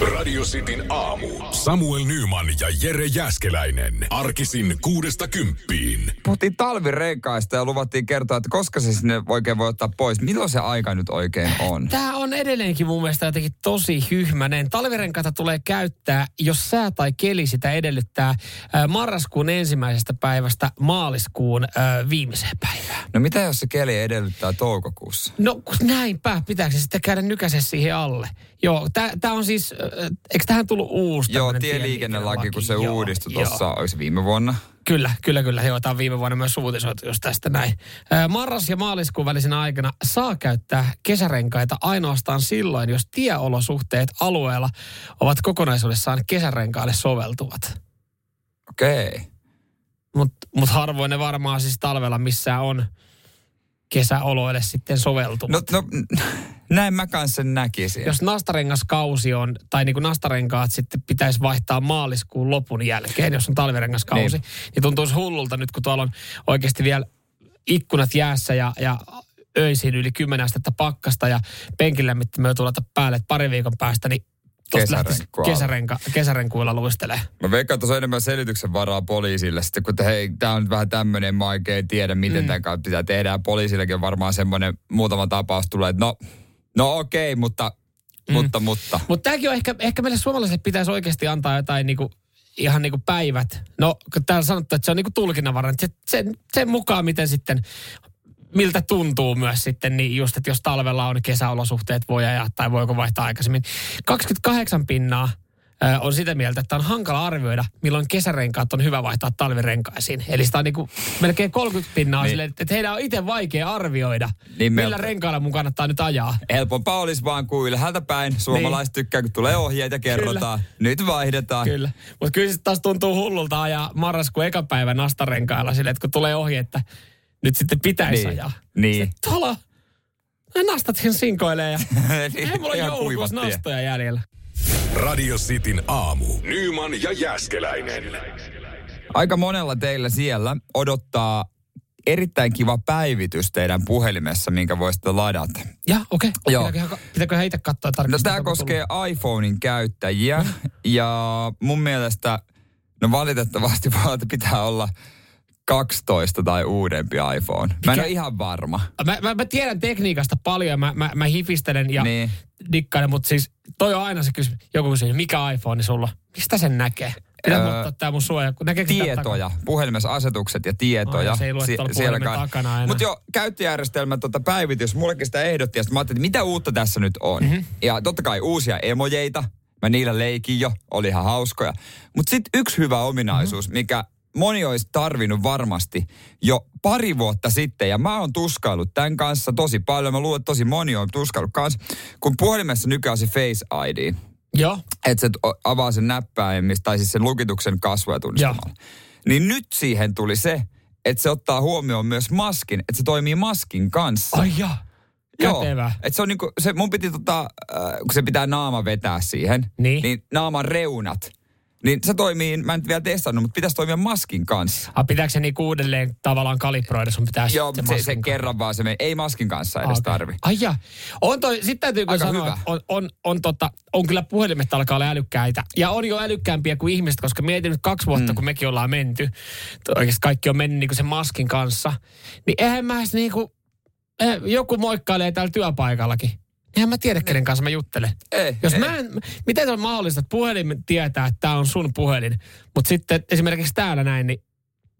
Radio Cityn aamu. Samuel Nyman ja Jere Jäskeläinen. Arkisin kuudesta kymppiin. Puhuttiin talvirenkaista ja luvattiin kertoa, että koska se sinne oikein voi ottaa pois. Milloin se aika nyt oikein on? Tämä on edelleenkin mun mielestä jotenkin tosi hyhmänen. Talvirenkaita tulee käyttää, jos sää tai keli sitä edellyttää marraskuun ensimmäisestä päivästä maaliskuun viimeiseen päivään. No mitä jos se keli edellyttää toukokuussa? No kun näinpä, pitääkö se sitten käydä nykäisen siihen alle? Joo, tämä on siis, eikö tähän tullut uusi Joo, tieliikennelaki, kun se Joo, uudistui tuossa, oliko se viime vuonna? Kyllä, kyllä, kyllä. Joo, tämä on viime vuonna myös uutisoitu just tästä näin. Marras- ja maaliskuun välisenä aikana saa käyttää kesärenkaita ainoastaan silloin, jos tieolosuhteet alueella ovat kokonaisuudessaan kesärenkaille soveltuvat. Okei. Okay. Mutta mut harvoin ne varmaan siis talvella missään on kesäoloille sitten soveltuvat. No, no, näin mä kanssa sen näkisin. Jos nastarengaskausi on, tai niin kuin nastarenkaat sitten pitäisi vaihtaa maaliskuun lopun jälkeen, jos on talvirengaskausi, Niin. niin, tuntuisi hullulta nyt, kun tuolla on oikeasti vielä ikkunat jäässä ja, ja öisin yli 10 astetta pakkasta ja penkilämmittimöä tulata päälle että parin viikon päästä, niin tuosta lähtisi Kesärenku alle. kesärenka, kesärenkuilla luistelee. Mä veikkaan, että tuossa on enemmän selityksen varaa poliisille. Sitten kun, että hei, tää on nyt vähän tämmöinen, mä oikein tiedä, miten mm. tämän kautta pitää tehdä. Poliisillekin on varmaan semmoinen muutama tapaus tulee, että no, no okei, mutta, mm. mutta, mutta. Mutta tämäkin on ehkä, ehkä meille suomalaisille pitäisi oikeasti antaa jotain niinku, ihan niinku päivät. No, kun täällä sanottu, että se on niinku tulkinnanvarainen. Sen, sen, sen mukaan, miten sitten, miltä tuntuu myös sitten, niin just, että jos talvella on kesäolosuhteet voi ajaa tai voiko vaihtaa aikaisemmin. 28 pinnaa on sitä mieltä, että on hankala arvioida, milloin kesärenkaat on hyvä vaihtaa talvirenkaisiin. Eli sitä on niinku melkein 30 pinnaa Niin. niin. silleen, että heidän on itse vaikea arvioida, Niin niin me- millä renkailla mun kannattaa nyt ajaa. Helpompaa olisi vaan kuin ylhäältä päin. Suomalaiset niin. tykkää, kun tulee ohjeet ja kerrotaan. Nyt vaihdetaan. Kyllä. Mutta kyllä se taas tuntuu hullulta ajaa marraskuun eka päivä nastarenkailla silleen, että kun tulee ohi, että nyt sitten pitäisi Niin. ajaa. Niin. Sitten tuolla, ne nastat sen sinkoilee ja ei mulla joulukuussa tie. nastoja jäljellä. Radio Cityn aamu. Nyman ja Jäskeläinen. Aika monella teillä siellä odottaa erittäin kiva päivitys teidän puhelimessa, minkä voisitte ladata. Ja okei, okay. Joo. pitääkö, pitääkö itse katsoa No tarkistaa? tämä koskee iPhonein käyttäjiä ja mun mielestä, no valitettavasti vaan, pitää olla 12 tai uudempi iPhone. Mä en ole ihan varma. Mä, mä, mä, tiedän tekniikasta paljon mä, mä, mä hifistelen ja Niin. dikkailen, mutta siis toi on aina se kysymys. Joku kysyy, mikä iPhone sulla? Mistä sen näkee? Pitää Öö, ottaa tää mun suoja. Näkeekö Tietoja, puhelimessa asetukset ja tietoja. Ai, se ei lue tuolla puhelimen takana enää. Mutta jo käyttöjärjestelmä tota päivitys, mullekin sitä ehdotti ja sitten mä ajattelin, että mitä uutta tässä nyt on. Mhm. Mm-hmm. Ja totta kai uusia emojeita, mä niillä leikin jo, oli ihan hauskoja. Mutta sitten yksi hyvä ominaisuus, Mhm. mm-hmm. mikä moni olisi tarvinnut varmasti jo pari vuotta sitten, ja mä oon tuskaillut tämän kanssa tosi paljon, mä luulen, että tosi moni on tuskaillut kanssa, kun puhelimessa nykyään se Face ID, Joo. että se avaa sen näppäimistä, tai siis sen lukituksen kasvoja tunnistamalla. Niin nyt siihen tuli se, että se ottaa huomioon myös maskin, että se toimii maskin kanssa. Ai ja. Joo, Kätevä. että se on niinku, se mun piti tota, äh, kun se pitää naama vetää siihen, Niin. niin naaman reunat, niin se toimii, mä en vielä testannut, mutta pitäisi toimia maskin kanssa. Ah, pitääkö se niinku uudelleen tavallaan kalibroida? Sun pitää Joo, se, se, se kerran vaan se menee. Ei maskin kanssa edes okei. tarvi. Ai ja. On toi, sitten täytyy kyllä Aika sanoa, hyvä. on, on, on, tota, on kyllä puhelimet alkaa olla älykkäitä. Ja on jo älykkäämpiä kuin ihmiset, koska mietin nyt kaksi vuotta, mm. kun mekin ollaan menty. Oikeasti kaikki on mennyt niinku sen maskin kanssa. Niin eihän mä edes niinku, eh, joku moikkailee täällä työpaikallakin. Eihän mä tiedä, kenen kanssa mä juttelen. Ei, Jos ei. mä en, miten se on mahdollista, että puhelin tietää, että tämä on sun puhelin, mutta sitten esimerkiksi täällä näin, niin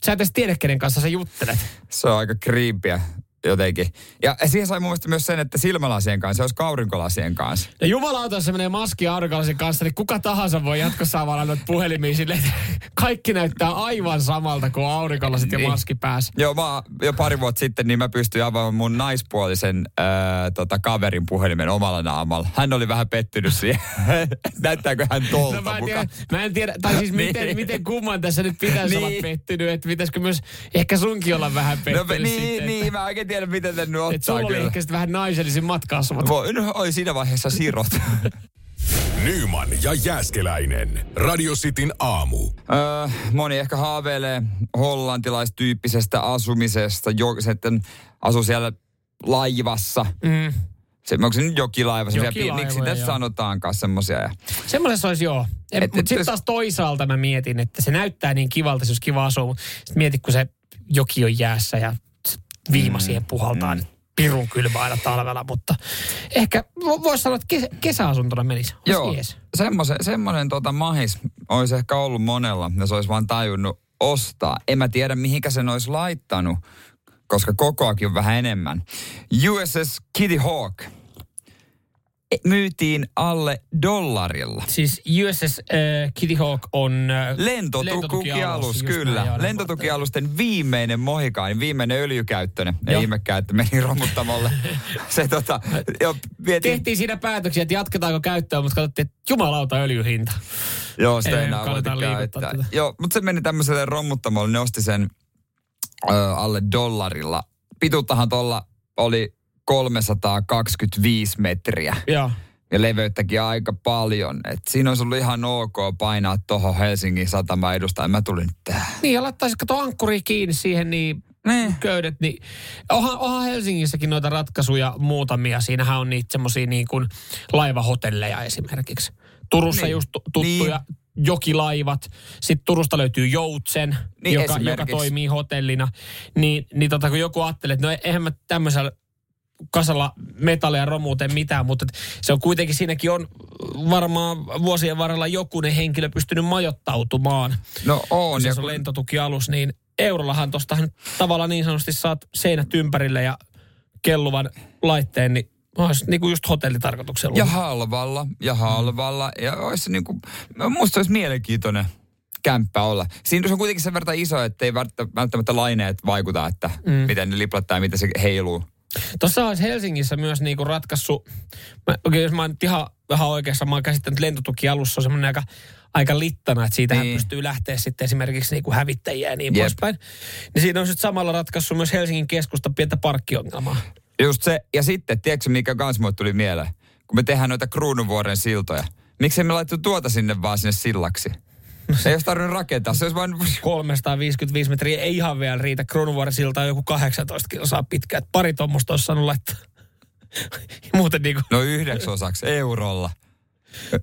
sä et edes tiedä, kenen kanssa sä juttelet. Se on aika kriipiä jotenkin. Ja siihen sai mun mielestä myös sen, että silmälasien kanssa, jos aurinkolasien kanssa. Ja jumalauta, jos se menee maski aurinkolasin kanssa, niin kuka tahansa voi jatkossa avata noita puhelimia silleen, että kaikki näyttää aivan samalta kuin aurinkolasit ja Niin. maski päässä. Joo, mä, jo pari vuotta sitten niin mä pystyin avaamaan mun naispuolisen ää, tota, kaverin puhelimen omalla naamalla. Hän oli vähän pettynyt siihen. Näyttääkö hän tolta No mä en, tiedä, mä en tiedä, tai siis miten, Niin. miten kumman tässä nyt pitäisi Niin. olla pettynyt, että pitäisikö myös ehkä sunkin olla vähän No pettynyt niin, sitten. niin, mä oikein tiedä, miten te nyt ottaa sulla oli kyllä. ehkä sitten vähän naisellisin matkasvot. Voi, no, oi siinä vaiheessa sirot. Nyman ja Jäskeläinen. Radio Cityn aamu. öö, moni ehkä haaveilee hollantilaistyyppisestä asumisesta. Jo, sitten asuu siellä laivassa. Mm. se, onko se nyt jokilaiva, Jokilaivoja, miksi tässä sanotaankaan semmoisia. Ja, Semmoisessa olisi joo. Et- Mutta et sitten taas toisaalta mä mietin, että se näyttää niin kivalta, jos kiva asuu. Sitten mieti, kun se joki on jäässä ja viima Mm, siihen puhaltaa, niin pirun kylmä aina talvella. Mutta ehkä voisi sanoa, että kesä, kesäasuntona menisi. Olisi joo, jees. semmoisen, semmoinen tota mahis olisi ehkä ollut monella, jos olisi vaan tajunnut ostaa. En mä tiedä, mihinkä sen olisi laittanut, koska kokoakin on vähän enemmän. USS Kitty Hawk myytiin alle dollarilla. Siis USS äh, Kitty Hawk on... Äh, Lentotukialus, kyllä. näin, Lentotukialusten viimeinen mohikain, viimeinen öljykäyttöinen. Ei Joo. ihmekään, että meni romuttamolle. Se tota, jo, vietiin, Tehtiin siinä päätöksiä, että jatketaanko käyttöä, mutta katsottiin, että jumalauta öljyhinta. Joo, sitä ei enää voitu käyttää. tätä. Joo, mutta se meni tämmöiselle romuttamolle, ne osti sen ö, alle dollarilla. Pituuttahan tuolla oli 325 metriä Joo. ja leveyttäkin aika paljon. Et siinä olisi ollut ihan ok painaa tuohon Helsingin satamaan edustaan. Mä tulin tähän. Niin, ja laittaisi kato ankkuri kiinni siihen, niin Niin. köydet, niin onhan, onhan Helsingissäkin noita ratkaisuja muutamia. Siinähän on niitä semmoisia niin kuin laivahotelleja esimerkiksi. Turussa Niin. just tu- tuttuja jokilaivat. Sitten Turusta löytyy Joutsen, Niin, joka, joka toimii hotellina. Niin, niin tota, kun joku ajattelee, että no eihän mä tämmöisellä kasalla metallia romuuteen mitään, mutta se on kuitenkin, siinäkin on varmaan vuosien varrella jokunen henkilö pystynyt majoittautumaan No on. se Ja on lentotukialus, niin eurollahan tostahan tavallaan niin sanotusti saat seinät ympärille ja kelluvan laitteen, niin olisi niin kuin just hotellitarkoituksella. ja halvalla, ja halvalla. Ja olisi niin kuin, musta olisi mielenkiintoinen kämppä olla. Siinä se on kuitenkin sen verran iso, että ei välttä- välttämättä laineet vaikuta, että mm. miten ne liplattaa ja miten se heiluu. Tuossa olisi Helsingissä myös niinku ratkaissut, mä, okay, jos mä oon ihan vähän oikeassa, mä oon käsittänyt, että lentotukialussa on semmoinen aika, aika littana, että siitähän Niin. pystyy lähteä sitten esimerkiksi niinku hävittäjiä ja niin Jep. poispäin. Niin siinä on sitten samalla ratkaissut myös Helsingin keskusta pientä parkkiongelmaa. Just se. Ja sitten, tiedätkö mikä kans mulle tuli mieleen? Kun me tehdään noita Kruununvuoren siltoja. Miksi me laittu tuota sinne vaan sinne sillaksi? Se ei olisi tarvinnut rakentaa. Se olisi vain... 355 metriä ei ihan vielä riitä. Kruununvuoren silta on joku 18 kilsaa pitkä. Et pari tuommoista olisi saanut laittaa. Muuten niinku, No yhdeksi osaksi eurolla.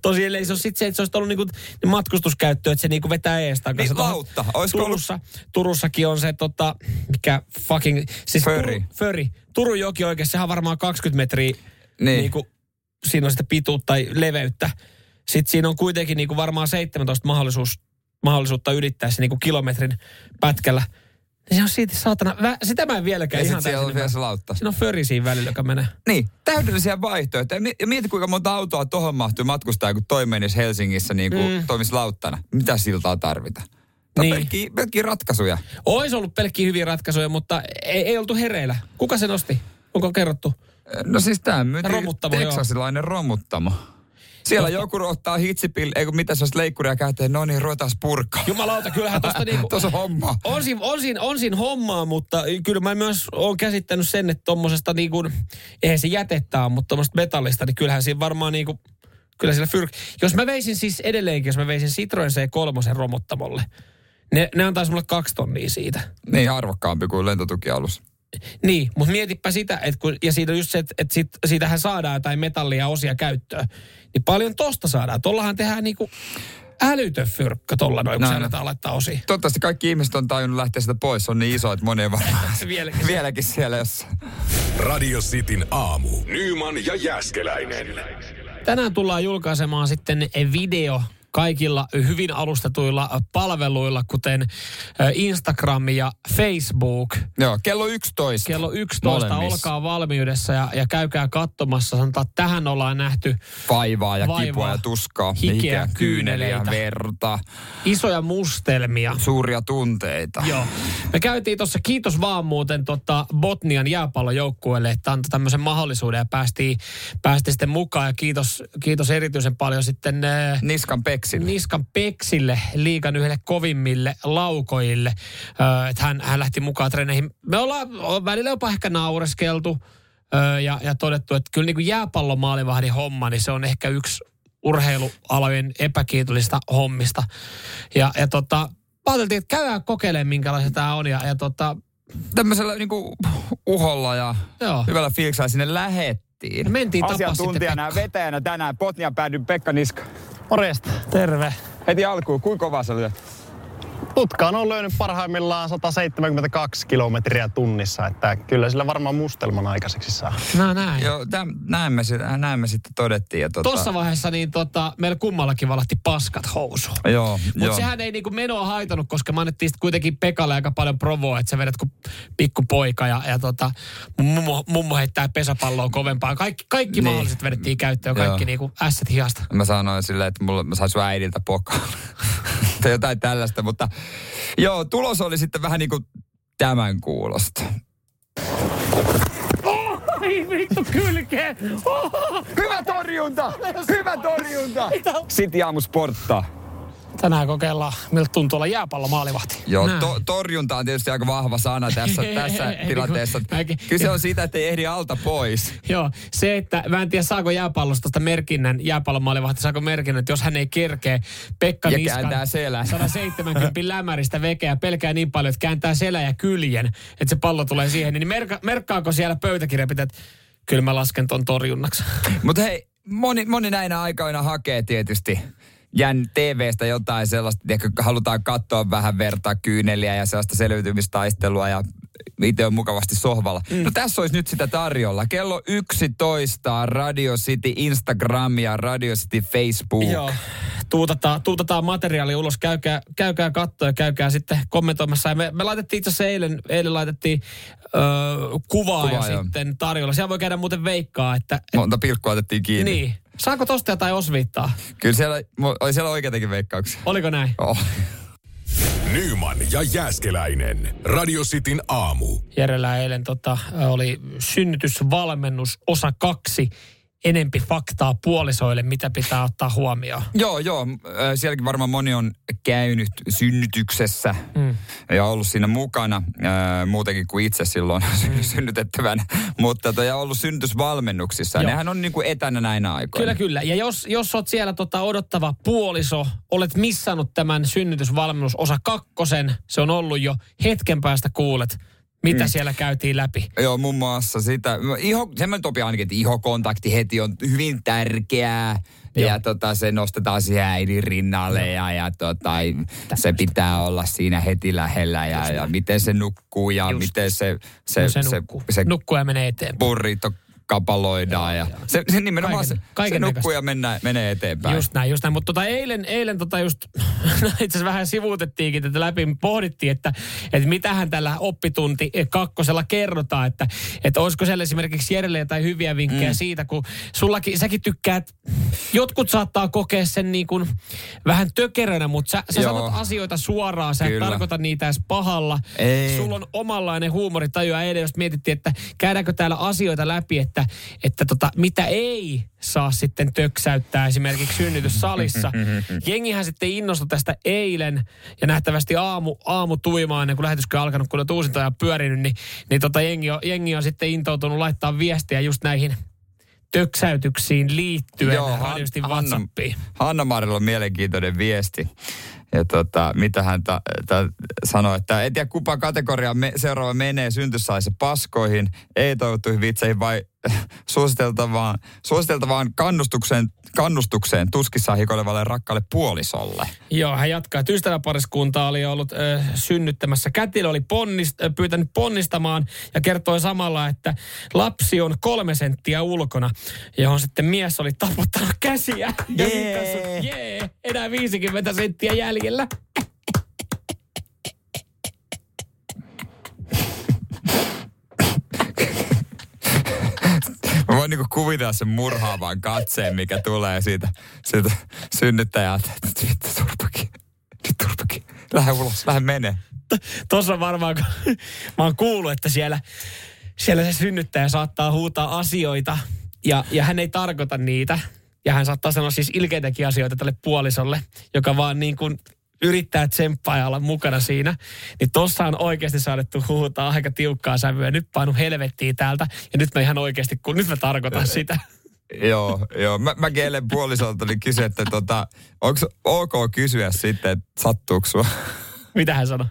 tosi ellei se ole sit se, että se olisi ollut niinku matkustuskäyttöä, että se niinku vetää ees takaisin. Niin, lautta. Olisiko ollut- Turussa, Turussakin on se tota, mikä fucking... Siis Föri. Turu, föri. Turun joki oikeasti, sehän on varmaan 20 metriä Niin. niinku, siinä on sitä pituutta tai leveyttä. Sitten siinä on kuitenkin niinku varmaan 17 mahdollisuus, mahdollisuutta ylittää se niinku kilometrin pätkällä. Ja se on siitä saatana, vä, sitä mä en vieläkään Ja ihan siellä on vielä se lautta. Siinä on föri siinä välillä, joka menee. Niin, täydellisiä vaihtoehtoja. Ja mi- Ja mieti, kuinka monta autoa tuohon mahtuu matkustaa, kun toi menisi Helsingissä niin kuin mm. toimisi lauttana. Mitä siltaa tarvita? Niin. niin. pelkkiä, pelkkiä ratkaisuja. Olisi ollut pelkkiä hyviä ratkaisuja, mutta ei, ei oltu hereillä. Kuka se nosti? Onko kerrottu? No siis tämä myytiin Romuttamo, joo. teksasilainen romuttamo. Siellä joku ottaa hitsipille, ei kun mitä se leikkuria käyteen, no niin, ruvetaan purkaa. Jumalauta, kyllähän tosta niinku... Tuossa on homma. On siinä, on, siinä, on siinä hommaa, mutta kyllä mä myös olen käsittänyt sen, että tuommoisesta niin kuin, eihän se jätettä ole, mutta tuommoista metallista, niin kyllähän siinä varmaan niin kuin, kyllä sillä fyr... Jos mä veisin siis edelleenkin, jos mä veisin Citroen C3 romuttamolle, ne, ne antaisi mulle kaksi tonnia siitä. Niin arvokkaampi kuin lentotukialus. Niin, mutta mietipä sitä, että kun, ja siitä on just se, että, että sit, siitähän saadaan jotain metallia osia käyttöön. Niin paljon tosta saadaan. Tollahan tehdään niinku älytön fyrkkä tolla noin, kun on. aletaan laittaa osia. Toivottavasti kaikki ihmiset on tajunnut lähteä sitä pois. Se on niin iso, että moni ei varmaan Vieläkin. vieläkin siellä jossain. Radio Cityn aamu. Nyman ja Jäskeläinen. Tänään tullaan julkaisemaan sitten video kaikilla hyvin alustetuilla palveluilla, kuten Instagram ja Facebook. Joo, kello 11. Kello 11 Molemmissa. olkaa valmiudessa ja, ja käykää katsomassa. Sanotaan, että tähän ollaan nähty Vaivaa ja Vaivaa, kipua ja tuskaa. hikeä, kyyneliä, kyyneleitä. verta, isoja mustelmia. suuria tunteita. Joo. Me käytiin tuossa, kiitos vaan muuten tota Botnian jääpallojoukkueelle, että antoi tämmöisen mahdollisuuden ja päästiin, päästiin sitten mukaan. Ja kiitos, kiitos erityisen paljon sitten Niskan peksille. Niskan Peksille, liikan yhdelle kovimmille laukojille, äh, että hän, hän lähti mukaan treeneihin. Me ollaan välillä jopa ehkä naureskeltu ja, ja todettu, että kyllä niin kuin jääpallomaalivahdin homma, niin se on ehkä yksi urheilualojen epäkiitollista hommista. Ja, ja tota, ajateltiin, että käydään kokeilemaan, minkälaista tämä on. Ja, ja tota, Tämmöisellä niinku uholla ja Joo. hyvällä fiiliksellä sinne lähettiin. mentiin Asiantuntijana vetäjänä tänään Potnian päädyin Pekka Niska. Morjesta. Terve. Heti alkuun, kuinka kovaa sä lyöt? Tutkaan on löynyt parhaimmillaan 172 kilometriä tunnissa, että kyllä sillä varmaan mustelman aikaiseksi saa. No näin. Joo, täm, näin, me, näin me sitten todettiin. Ja tota, Tuossa vaiheessa niin tota, meillä kummallakin valahti paskat housuun. Joo, Mutta sehän ei niinku menoa haitanut, koska me annettiin sit kuitenkin Pekalle aika paljon provoa, että sä vedät kuin pikku poika ja, ja tota, mummo, mummo heittää pesäpalloa kovempaa. Kaikki, kaikki Niin. mahdolliset vedettiin käyttöön, kaikki Joo. niinku ässät hihasta. Mä sanoin silleen, että mulla, mä sain sun äidiltä pokaan. tai jotain tällaista, mutta joo, tulos oli sitten vähän niin kuin tämän kuulosta. Ai vittu kylkeen! Hyvä torjunta! Hyvä torjunta! Sitten aamu sporttaa. Tänään kokeillaan, miltä tuntuu olla jääpallo maalivahti. Joo, Näin. to, torjunta on tietysti aika vahva sana tässä, tässä tilanteessa. mäkin- Kyse on siitä, että ei ehdi alta pois. Joo, se, että mä en tiedä saako jääpallosta tuosta merkinnän, jääpallon maalivahti saako merkinnän, että jos hän ei kerkee Pekka Ja Niskan kääntää selän. 170 lämäristä vekeä pelkää niin paljon, että kääntää selän ja kyljen, että se pallo tulee siihen, niin merkka, merkkaako siellä pöytäkirjapitä, että kyllä mä lasken ton torjunnaksi. Mutta hei, moni, moni näinä aikoina hakee tietysti jän TVstä jotain sellaista, että halutaan katsoa vähän vertaa kyyneliä ja sellaista selviytymistaistelua ja itse on mukavasti sohvalla. Mm. No tässä olisi nyt sitä tarjolla. Kello 11 Radio City Instagram ja Radio City Facebook. Joo. Tuutataan, tuutataan materiaali ulos, käykää, käykää katsoa ja käykää sitten kommentoimassa. Ja me, me laitettiin itse asiassa eilen, eilen laitettiin ö, kuvaa, Kuvaa, ja joo. sitten tarjolla. Siellä voi käydä muuten veikkaa, että... Monta pilkkua otettiin kiinni. Niin. Saako tosta jotain osviittaa? Kyllä siellä oli siellä oikeitakin veikkauksia. Oliko näin? Oh. Nyman ja Jääskeläinen. Radio Cityn aamu. Järjellä eilen tota, oli synnytysvalmennus osa kaksi. Enempi faktaa puolisoille, mitä pitää ottaa huomioon. Joo, joo. Sielläkin varmaan moni on käynyt synnytyksessä mm. ja ollut siinä mukana muutenkin kuin itse silloin mm. synnytettävänä. Mutta to, ja ollut synnytysvalmennuksissa. Joo. Nehän on niin kuin etänä näinä aikoina. Kyllä, kyllä. Ja jos, jos oot siellä tota odottava puoliso, olet missannut tämän synnytysvalmennus osa kakkosen, se on ollut jo hetken päästä kuulet, mitä mm. siellä käytiin läpi. Joo, muun muassa sitä. Iho, semmoinen topi ainakin, että ihokontakti heti on hyvin tärkeää. Joo. Ja tota, se nostetaan siihen äidin rinnalle ja, ja tota, se pitää olla siinä heti lähellä ja, ja miten se nukkuu ja Just. miten se, se, No se, se, nukkuu. se nukkuu ja menee eteenpäin. burrito kapaloidaan. Ja se, se nimenomaan Kaiken- se, se kaiken nukkuu näköistä. ja mennä, menee eteenpäin. Just näin, just näin. Mutta tota eilen, eilen tota just, no itse asiassa vähän sivuutettiinkin tätä läpi, pohdittiin, että, että mitähän tällä oppitunti kakkosella kerrotaan, että, että olisiko siellä esimerkiksi Jerelle jotain hyviä vinkkejä mm. siitä, kun sullakin, säkin tykkäät, jotkut saattaa kokea sen niin kuin vähän tökerönä, mutta sä, sä Joo. sanot asioita suoraan, sä et Kyllä. tarkoita niitä edes pahalla. Ei. Sulla on omanlainen huumoritaju ja eilen just mietittiin, että käydäänkö täällä asioita läpi, että, että tota, mitä ei saa sitten töksäyttää esimerkiksi synnytyssalissa. Jengihän sitten innostui tästä eilen ja nähtävästi aamu, aamu tuimaan ennen kuin lähetyskö on alkanut, kun on uusinta ja pyörinyt, niin, niin tota jengi, on, jengi on sitten intoutunut laittaa viestiä just näihin töksäytyksiin liittyen Joo, Han- radiosti Hanna, WhatsAppiin. Hanna Marilla on mielenkiintoinen viesti. Ja tota, mitä hän ta, ta, sanoi, että en tiedä kumpa kategoria me, seuraava menee syntysaissa paskoihin, ei toivottuihin vitseihin vai suositeltavaan, suositeltavaan kannustukseen, kannustukseen tuskissaan hikoilevalle rakkaalle puolisolle. Joo, hän jatkaa, että ystäväpariskunta oli ollut ö, synnyttämässä. Kätilö oli ponnist, ö, pyytänyt ponnistamaan ja kertoi samalla, että lapsi on kolme senttiä ulkona, johon sitten mies oli taputtanut käsiä. Ja Jee. vinkannut, jee, enää 50 senttiä jäljellä. Voin niinku kuvitella sen murhaavan katseen, mikä tulee siitä, siitä synnyttäjältä. Vittu, turpakin. Nyt turpakin. Lähde ulos, lähde menee. Tuossa varmaan, mä oon kuullut, että siellä, siellä se synnyttäjä saattaa huutaa asioita ja, ja hän ei tarkoita niitä. Ja hän saattaa sanoa siis ilkeitäkin asioita tälle puolisolle, joka vaan niin kuin yrittää tsemppaa ja olla mukana siinä. Niin tossa on oikeasti saadettu huutaa aika tiukkaa sävyä. Nyt painu helvettiin täältä ja nyt mä ihan oikeasti, kun nyt mä tarkoitan sitä. Joo, joo. Mä, mäkin eilen puolisolta niin kysyin, että tota, onko ok kysyä sitten, että sattuuko sua? Mitä hän sanoi?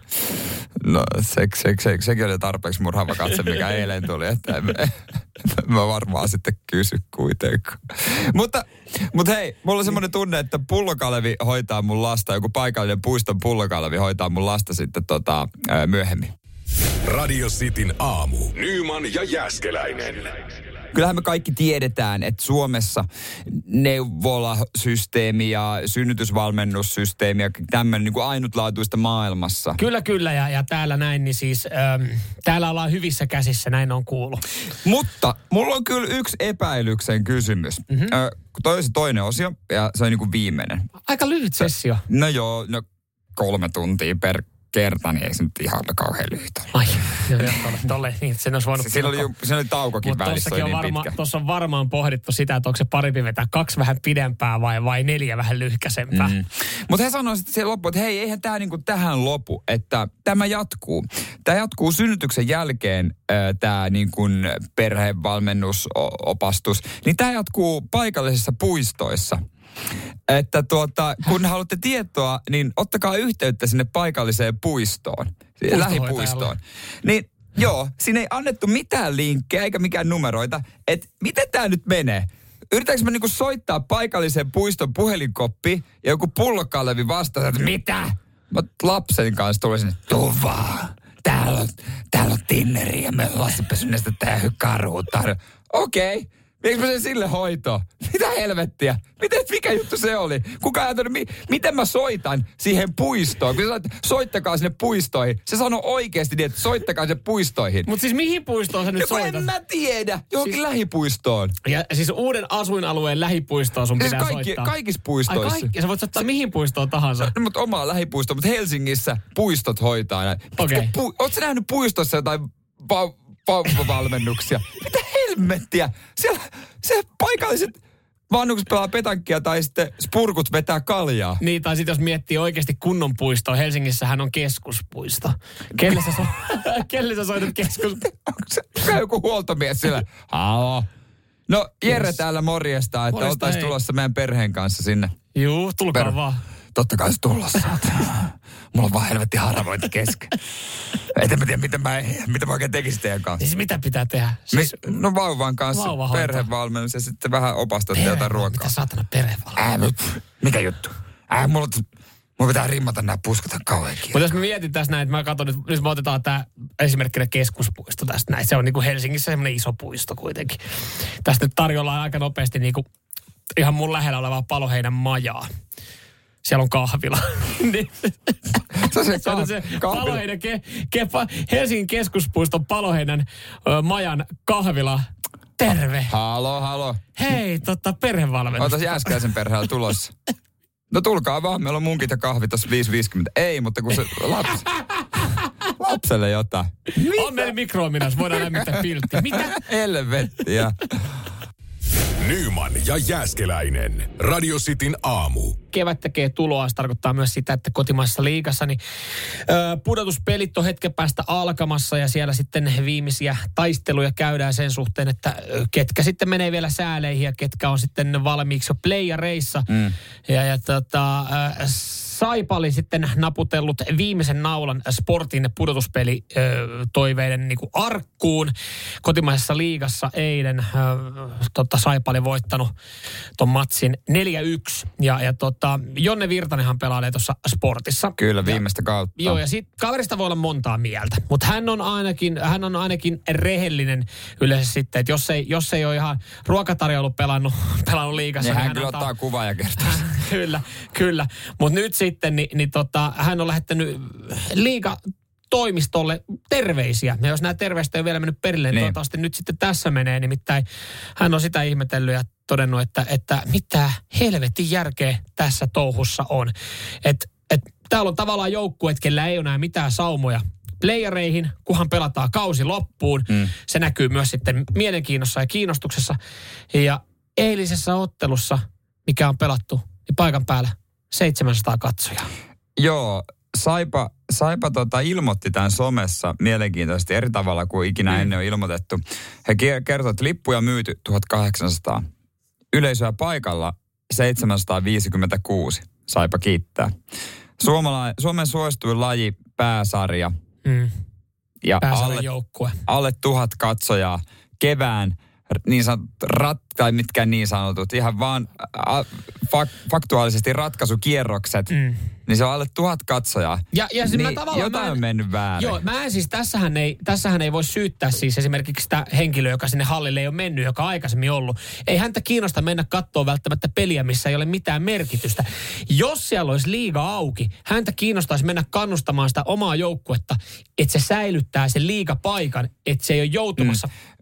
No se, se, se, sekin oli tarpeeksi murhaava katse, mikä eilen tuli, että en, en, mä varmaan sitten kysy kuitenkaan. Mutta, mutta hei, mulla on semmoinen tunne, että pullokalevi hoitaa mun lasta, joku paikallinen puiston pullokalevi hoitaa mun lasta sitten tota, myöhemmin. Radio Cityn aamu. Nyman ja Jäskeläinen. Kyllähän me kaikki tiedetään, että Suomessa neuvolasysteemi ja synnytysvalmennussysteemi ja tämmöinen niin kuin ainutlaatuista maailmassa. Kyllä, kyllä. Ja, ja täällä näin, niin siis ähm, täällä ollaan hyvissä käsissä, näin on kuullut. Mutta mulla on kyllä yksi epäilyksen kysymys. Mm-hmm. Ö, toi on se toinen osio ja se on niin kuin viimeinen. Aika lyhyt sessio. No joo, no kolme tuntia per kerta, niin ei se nyt ihan kauhean lyhyt Ai, joo, joo, tolle, tolle, niin sen olisi voinut... Siinä oli, siinä oli taukokin Mut välissä, on niin varma, pitkä. Tuossa on varmaan pohdittu sitä, että onko se parempi vetää kaksi vähän pidempää vai, vai neljä vähän lyhkäsempää. Mm. Mutta he sanoivat sitten siihen loppuun, että hei, eihän tämä niinku tähän lopu, että tämä jatkuu. Tämä jatkuu synnytyksen jälkeen, tämä niinku perhevalmennusopastus, niin tämä jatkuu paikallisissa puistoissa että tuota, kun haluatte tietoa, niin ottakaa yhteyttä sinne paikalliseen puistoon, lähipuistoon. Niin joo, siinä ei annettu mitään linkkejä eikä mikään numeroita, että miten tämä nyt menee. Yritänkö mä niinku soittaa paikalliseen puiston puhelinkoppi ja joku pullokalevi vastaa, että mitä? Mä lapsen kanssa tulin sinne, tuu vaan. Täällä on, täällä on tinneri ja me ollaan näistä tää karhuutta. Okei. Okay. Viekö mä sen sille hoitoon? Mitä helvettiä? Miten, mikä juttu se oli? Kuka ajatellut, mi, miten mä soitan siihen puistoon? Kun sä sanoit, soittakaa sinne puistoihin. Se sanoi oikeasti niin, että soittakaa sinne puistoihin. Mutta siis mihin puistoon sä nyt no, soitat? en mä tiedä. Johonkin siis, lähipuistoon. Ja siis uuden asuinalueen lähipuistoon sun siis pitää kaikki, soittaa. Kaikissa puistoissa. Ai kaikki? Sä voit soittaa se, mihin puistoon tahansa. No, mutta omaa lähipuistoon, mutta Helsingissä puistot hoitaa näin. Okei. Okay. Pu, Ootko sä nähnyt puistossa jotain va, vauvavalmennuksia? Mitä helmettiä? Siellä, siellä paikalliset vanhukset pelaa petankkia tai sitten spurkut vetää kaljaa. Niin, tai sitten jos miettii oikeasti kunnon puistoa, Helsingissähän on keskuspuisto. Kelle sä, so- Kelle sä soitat keskus... Onko se joku huoltomies siellä? Halo. No Jere yes. täällä morjesta, että oltaisiin tulossa meidän perheen kanssa sinne. Juu, tulkaa per- vaan. Totta kai se tulossa. Mulla on vaan helvetti haravointi kesken. En mä tiedä, mitä mä, mitä mä oikein tekisin teidän kanssa. Siis mitä pitää tehdä? Siis, Mi, no vauvan kanssa perhevalmennus ja sitten vähän opastatte Perhe, jotain ruokaa. Mitä saatana perhevalmennus? Äh, mikä juttu? Äh, mulla, mulla pitää rimmata nämä puskut kauhean Mutta jos mä mietin tässä näin, että mä katson, että nyt me otetaan tämä esimerkkinä keskuspuisto tästä näin. Se on niin kuin Helsingissä semmoinen iso puisto kuitenkin. Tästä nyt tarjolla aika nopeasti niin kuin ihan mun lähellä olevaa paloheinän majaa siellä on kahvila. Niin. se on se, kah- se Paloheinän ke, ke, Helsingin keskuspuiston Paloheinän ö, majan kahvila. Terve. Halo, halo. Hei, tota, perhevalmennus. Ootas Jääskäisen perheellä tulossa. No tulkaa vaan, meillä on munkit ja kahvi tuossa 5.50. Ei, mutta kun se lapsi, lapselle jotain. Mitä? On meillä mikrominas, voidaan lämmittää piltti. Mitä? Helvettiä. Nyman ja Jääskeläinen. Radio Cityn aamu. Kevät tekee tuloa, se tarkoittaa myös sitä, että kotimaisessa liigassa niin, ö, pudotuspelit on hetken päästä alkamassa ja siellä sitten viimeisiä taisteluja käydään sen suhteen, että ketkä sitten menee vielä sääleihin ja ketkä on sitten valmiiksi jo playareissa. Mm. Ja, ja tota, ö, Saipa oli sitten naputellut viimeisen naulan sportin pudotuspeli toiveiden niin kuin arkkuun. Kotimaisessa liigassa eilen tota, Saipa oli voittanut ton matsin 4-1. Ja, ja tota, Jonne Virtanenhan pelailee tuossa sportissa. Kyllä, viimeistä kautta. Ja, joo, ja sit kaverista voi olla montaa mieltä. Mutta hän on ainakin, hän on ainakin rehellinen yleensä sitten, että jos ei, jos ei ole ihan ruokatarjoulu pelannut, pelannut liigassa. Niin, niin hän, hän kyllä ottaa kuvaa ja kertoo. kyllä, kyllä. Mutta nyt sitten, niin, niin tota, hän on lähettänyt liiga toimistolle terveisiä. Ja jos nämä terveiset ei ole vielä mennyt perille, niin, niin toivottavasti nyt sitten tässä menee. Nimittäin hän on sitä ihmetellyt ja todennut, että, että mitä helvetin järkeä tässä touhussa on. Että et, täällä on tavallaan joukkueet, kellä ei ole enää mitään saumoja playereihin, kunhan pelataan kausi loppuun. Mm. Se näkyy myös sitten mielenkiinnossa ja kiinnostuksessa. Ja eilisessä ottelussa, mikä on pelattu, niin paikan päällä 700 katsojaa. Joo, Saipa, Saipa tota ilmoitti tämän somessa mielenkiintoisesti eri tavalla kuin ikinä mm. ennen on ilmoitettu. He kertovat, että lippuja myyty 1800. Yleisöä paikalla 756. Saipa kiittää. Suomala, Suomen suosituin laji, pääsarja, Mm. Ja Pääsarjan alle, joukkue. alle tuhat katsojaa kevään niin sanotut, rat, tai mitkään niin sanotut, ihan vaan a, fak, faktuaalisesti ratkaisukierrokset, mm. niin se on alle tuhat katsojaa. Ja, ja siis niin mä tavallaan... jotain mä en, on mennyt väärin. Joo, mä en siis, tässähän ei, tässähän ei voi syyttää siis esimerkiksi sitä henkilöä, joka sinne hallille ei ole mennyt, joka aikaisemmin ollut. Ei häntä kiinnosta mennä katsoa välttämättä peliä, missä ei ole mitään merkitystä. Jos siellä olisi liiga auki, häntä kiinnostaisi mennä kannustamaan sitä omaa joukkuetta, että se säilyttää sen liigapaikan, että se ei ole joutumassa mm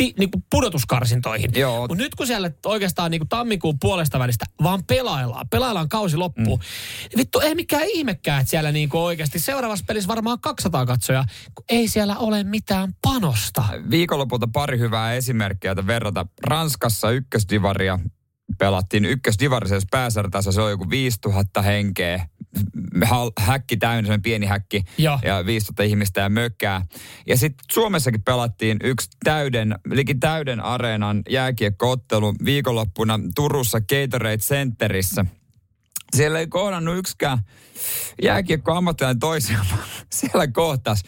ti, niin kuin pudotuskarsintoihin. Mutta nyt kun siellä oikeastaan niin kuin tammikuun puolesta välistä vaan pelaillaan, pelaillaan kausi loppuun, mm. niin vittu ei mikään ihmekään, että siellä niin kuin oikeasti seuraavassa pelissä varmaan 200 katsoja, kun ei siellä ole mitään panosta. Viikonlopulta pari hyvää esimerkkiä, että verrata Ranskassa ykkösdivaria pelattiin ykkösdivarissa, jos pääsartassa se on joku 5000 henkeä, häkki täynnä, se pieni häkki Joo. ja 5000 ihmistä ja mökkää. Ja sitten Suomessakin pelattiin yksi täyden, likin täyden areenan jääkiekkoottelu viikonloppuna Turussa Gatorade Centerissä. Siellä ei kohdannut yksikään jääkiekko ammattilainen toisiaan. Siellä kohtas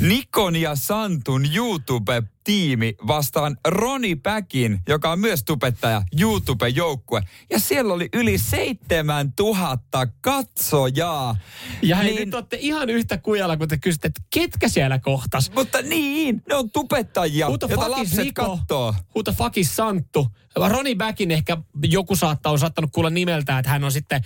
Nikon ja Santun YouTube-tiimi vastaan Roni Päkin, joka on myös tubettaja, YouTube-joukkue. Ja siellä oli yli 7000 katsojaa. Ja hei, niin, nyt olette ihan yhtä kujalla, kun te kysytte, että ketkä siellä kohtas. Mutta niin, ne on tubettajia, Who joita lapset Niko? kattoo. Who the fuck is Santtu? Roni Backin ehkä joku saattaa on saattanut kuulla nimeltä, että hän on sitten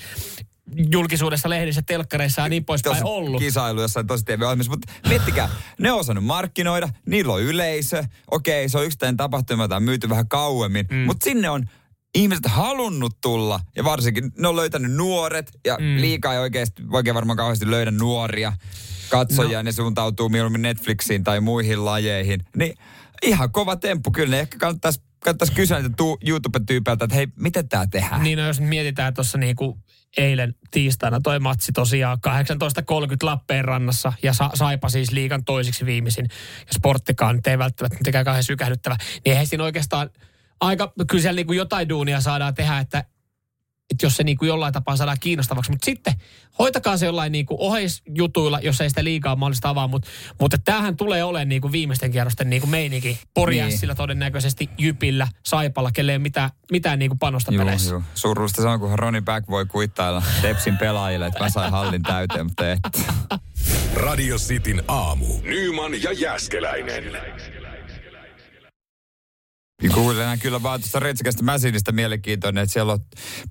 julkisuudessa, lehdissä, telkkareissa ja niin poispäin ollut. kisailu jossain tosi TV-ohjelmissa. Mutta miettikää, ne on osannut markkinoida, niillä on yleisö. Okei, se on yksittäinen tapahtuma, jota on myyty vähän kauemmin. Mm. Mutta sinne on ihmiset halunnut tulla. Ja varsinkin ne on löytänyt nuoret. Ja mm. liikaa ei oikeasti, oikein varmaan kauheasti löydä nuoria katsojia. No. Ne suuntautuu mieluummin Netflixiin tai muihin lajeihin. Niin ihan kova temppu. Kyllä ne ehkä kannattaisi kannattaisi kysyä niitä tu- YouTube-tyypeiltä, että hei, miten tämä tehdään? Niin no, jos mietitään tuossa niinku eilen tiistaina. Toi matsi tosiaan 18.30 Lappeenrannassa ja sa- Saipa siis liikan toisiksi viimeisin. Ja sporttikaan nyt ei välttämättä mitenkään kauhean sykähdyttävä, niin eihän siinä oikeastaan aika, kyllä siellä niinku jotain duunia saadaan tehdä, että että jos se niin kuin jollain tapaa saadaan kiinnostavaksi. Mutta sitten hoitakaa se jollain niin kuin oheisjutuilla, jos ei sitä liikaa mahdollista avaa. Mutta, mutta tämähän tulee olemaan niin kuin viimeisten kierrosten niin kuin meininki. Poriässillä niin. todennäköisesti Jypillä, Saipalla, kelle ei mitään, mitään niin kuin panosta Joo, peleissä. joo. Surullista se on, kun Ronnie Back voi kuittailla Tepsin pelaajille, että mä sain hallin täyteen, mutta et. Radio Cityn aamu. Nyman ja Jäskeläinen. Niin Kuulen kyllä vaan tuosta Retsikästä Mäsinistä mielenkiintoinen, että siellä on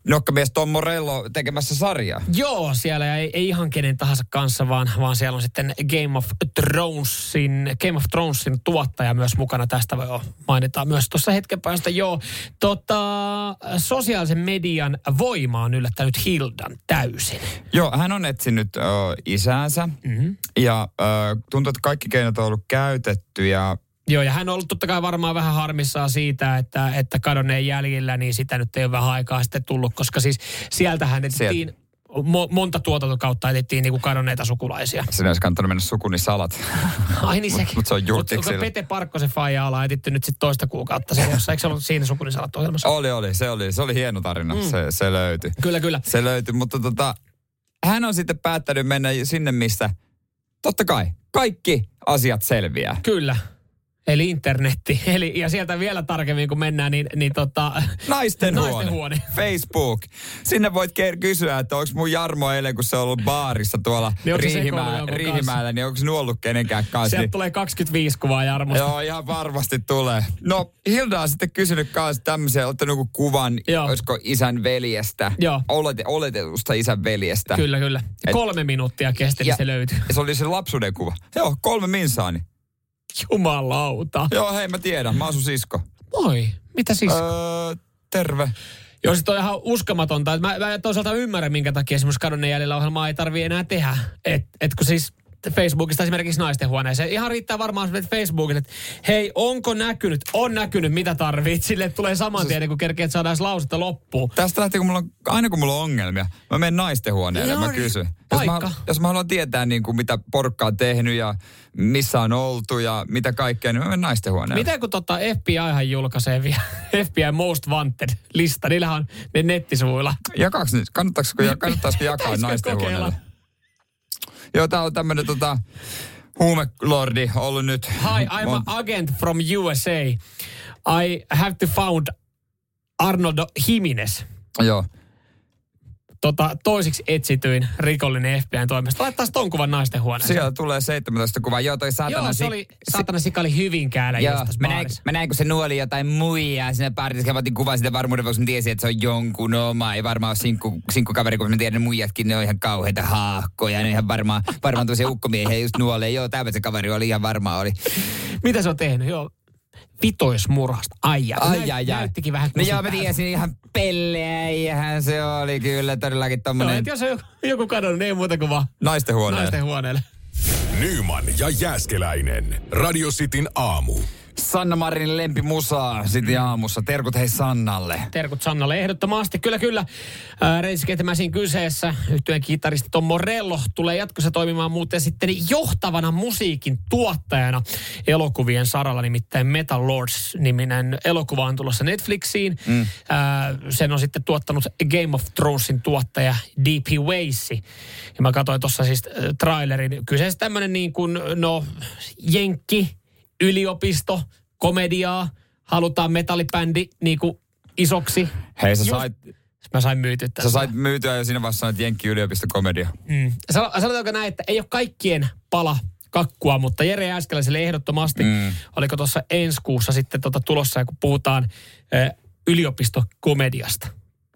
nokkamies Tom Morello tekemässä sarjaa. Joo, siellä ei, ei ihan kenen tahansa kanssa, vaan, vaan siellä on sitten Game of Thronesin, Game of Thronesin tuottaja myös mukana. Tästä voi jo mainita myös tuossa hetken päästä. Joo, tota, sosiaalisen median voima on yllättänyt Hildan täysin. Joo, hän on etsinyt ö, isäänsä mm-hmm. ja ö, tuntuu, että kaikki keinot on ollut käytetty ja Joo, ja hän on ollut totta kai varmaan vähän harmissaan siitä, että, että kadonneen jäljillä, niin sitä nyt ei ole vähän aikaa sitten tullut, koska siis sieltähän etsittiin mo- monta tuotantokautta etsittiin niinku kadonneita sukulaisia. Sinä olisi kannattanut mennä sukuni salat. Ai niin sekin. Mutta se on Mut julkiksilla. Pete Parkkosen faija ollaan etitty nyt sitten toista kuukautta siellä jossain. Eikö se ollut siinä sukunisalat ohjelmassa? Oli, oli. Se oli, se oli hieno tarina. Mm. Se, se löytyi. Kyllä, kyllä. Se löytyi, mutta tota, hän on sitten päättänyt mennä sinne, missä totta kai kaikki asiat selviää. Kyllä. Eli internetti. Eli, ja sieltä vielä tarkemmin, kun mennään, niin, niin tota... Naisten, Naisten huone. huone. Facebook. Sinne voit kysyä, että onko mun Jarmo eilen, kun se on ollut baarissa tuolla Niin se Riihimäellä, niin onko se ollut kenenkään kanssa? Sieltä Niin, tulee 25 kuvaa Jarmosta. joo, ihan varmasti tulee. No, Hilda on sitten kysynyt kanssa tämmöisen, ottanut joku kuvan, Joo. olisiko isän veljestä. Joo. Olete, oletetusta isän veljestä. Kyllä, kyllä. Et- Kolme minuuttia kesti, niin se löytyi. Ja se oli se lapsuuden kuva. Joo, kolme minsaani. Jumalauta. Joo, hei mä tiedän, mä oon sun sisko. Moi, mitä siis? Öö, terve. Joo, sit on ihan uskomatonta. Mä, mä toisaalta ymmärrän, minkä takia esimerkiksi kadonneen jäljellä ohjelmaa ei tarvi enää tehdä. Et, et kun siis Facebookista esimerkiksi naisten huoneeseen. Ihan riittää varmaan että Facebookille, että hei, onko näkynyt? On näkynyt, mitä tarvit. Sille tulee saman tien, kun kerkeet saadaan edes lausetta loppuun. Tästä lähtee, kun mulla on, aina kun mulla on ongelmia, mä menen naisten huoneelle ja mä kysyn. Jos mä, jos mä haluan tietää, niin kuin, mitä porukka on tehnyt ja missä on oltu ja mitä kaikkea, niin mä menen naisten huoneelle. Miten kun tota FBIhan julkaisee vielä FBI Most Wanted-lista, niillähän on ne nettisivuilla. Jakaaks, nyt- kannattaisiko, kannattaisiko jakaa naisten huoneelle? Joo, tää on tämmönen tota, huumelordi ollut nyt. Hi, I'm an agent from USA. I have to found Arnold Jimenez. Joo. Tota, toisiksi etsityin rikollinen FBIn toimesta. Laittaa ton kuvan naisten huoneeseen. Siellä tulee 17 kuvaa. Joo, toi saatana... Joo, se si- oli, saatana sika oli Hyvinkäällä Joo, just tässä mä näin, baarissa. mä näin, kun se nuoli jotain muijaa siinä partissa. Mä otin kuvan sitä varmuuden vuoksi, mä tiesin, että se on jonkun oma. Ei varmaan ole sinkku, sinkkukaveri, kun mä tiedän, ne muijatkin, ne on ihan kauheita haahkoja. Ne on ihan varmaan, varmaan tosiaan ukkomiehiä just nuolee. Joo, tämä se kaveri oli ihan varmaan oli. Mitä se on tehnyt? Joo, vitoismurhasta. Ai, ai, Ai, Näyt- ai, ai. Näyttikin vähän No joo, mä tiesin ihan pelleäjähän se oli kyllä todellakin tommonen et jos on joku, joku kadonnut, niin ei muuta kuin vaan naisten huoneelle. naisten huoneelle. Nyman ja Jääskeläinen. Radio Cityn aamu. Sanna Marinin lempimusaa sitten aamussa. Terkut hei Sannalle. Terkut Sannalle ehdottomasti. Kyllä, kyllä. Reisiketemäsin kyseessä. Yhtyeen kitaristi Tom Morello tulee jatkossa toimimaan muuten sitten johtavana musiikin tuottajana elokuvien saralla. Nimittäin Metal Lords-niminen elokuva on tulossa Netflixiin. Mm. Sen on sitten tuottanut Game of Thronesin tuottaja D.P. Weiss. Ja mä katsoin tuossa siis äh, trailerin. Kyseessä tämmöinen niin kuin, no, jenkki, yliopisto, komediaa. Halutaan metallibändi niin kuin isoksi. Hei, sä Just- sait, Mä sain myytyä tästä. sä sait myytyä jo siinä vaiheessa, että Jenkki yliopistokomedia. Mm. Sano- Sanotaanko näin, että ei ole kaikkien pala kakkua, mutta Jere Äskeläiselle ehdottomasti. Mm. Oliko tuossa ensi kuussa sitten tota tulossa, kun puhutaan ö, yliopistokomediasta,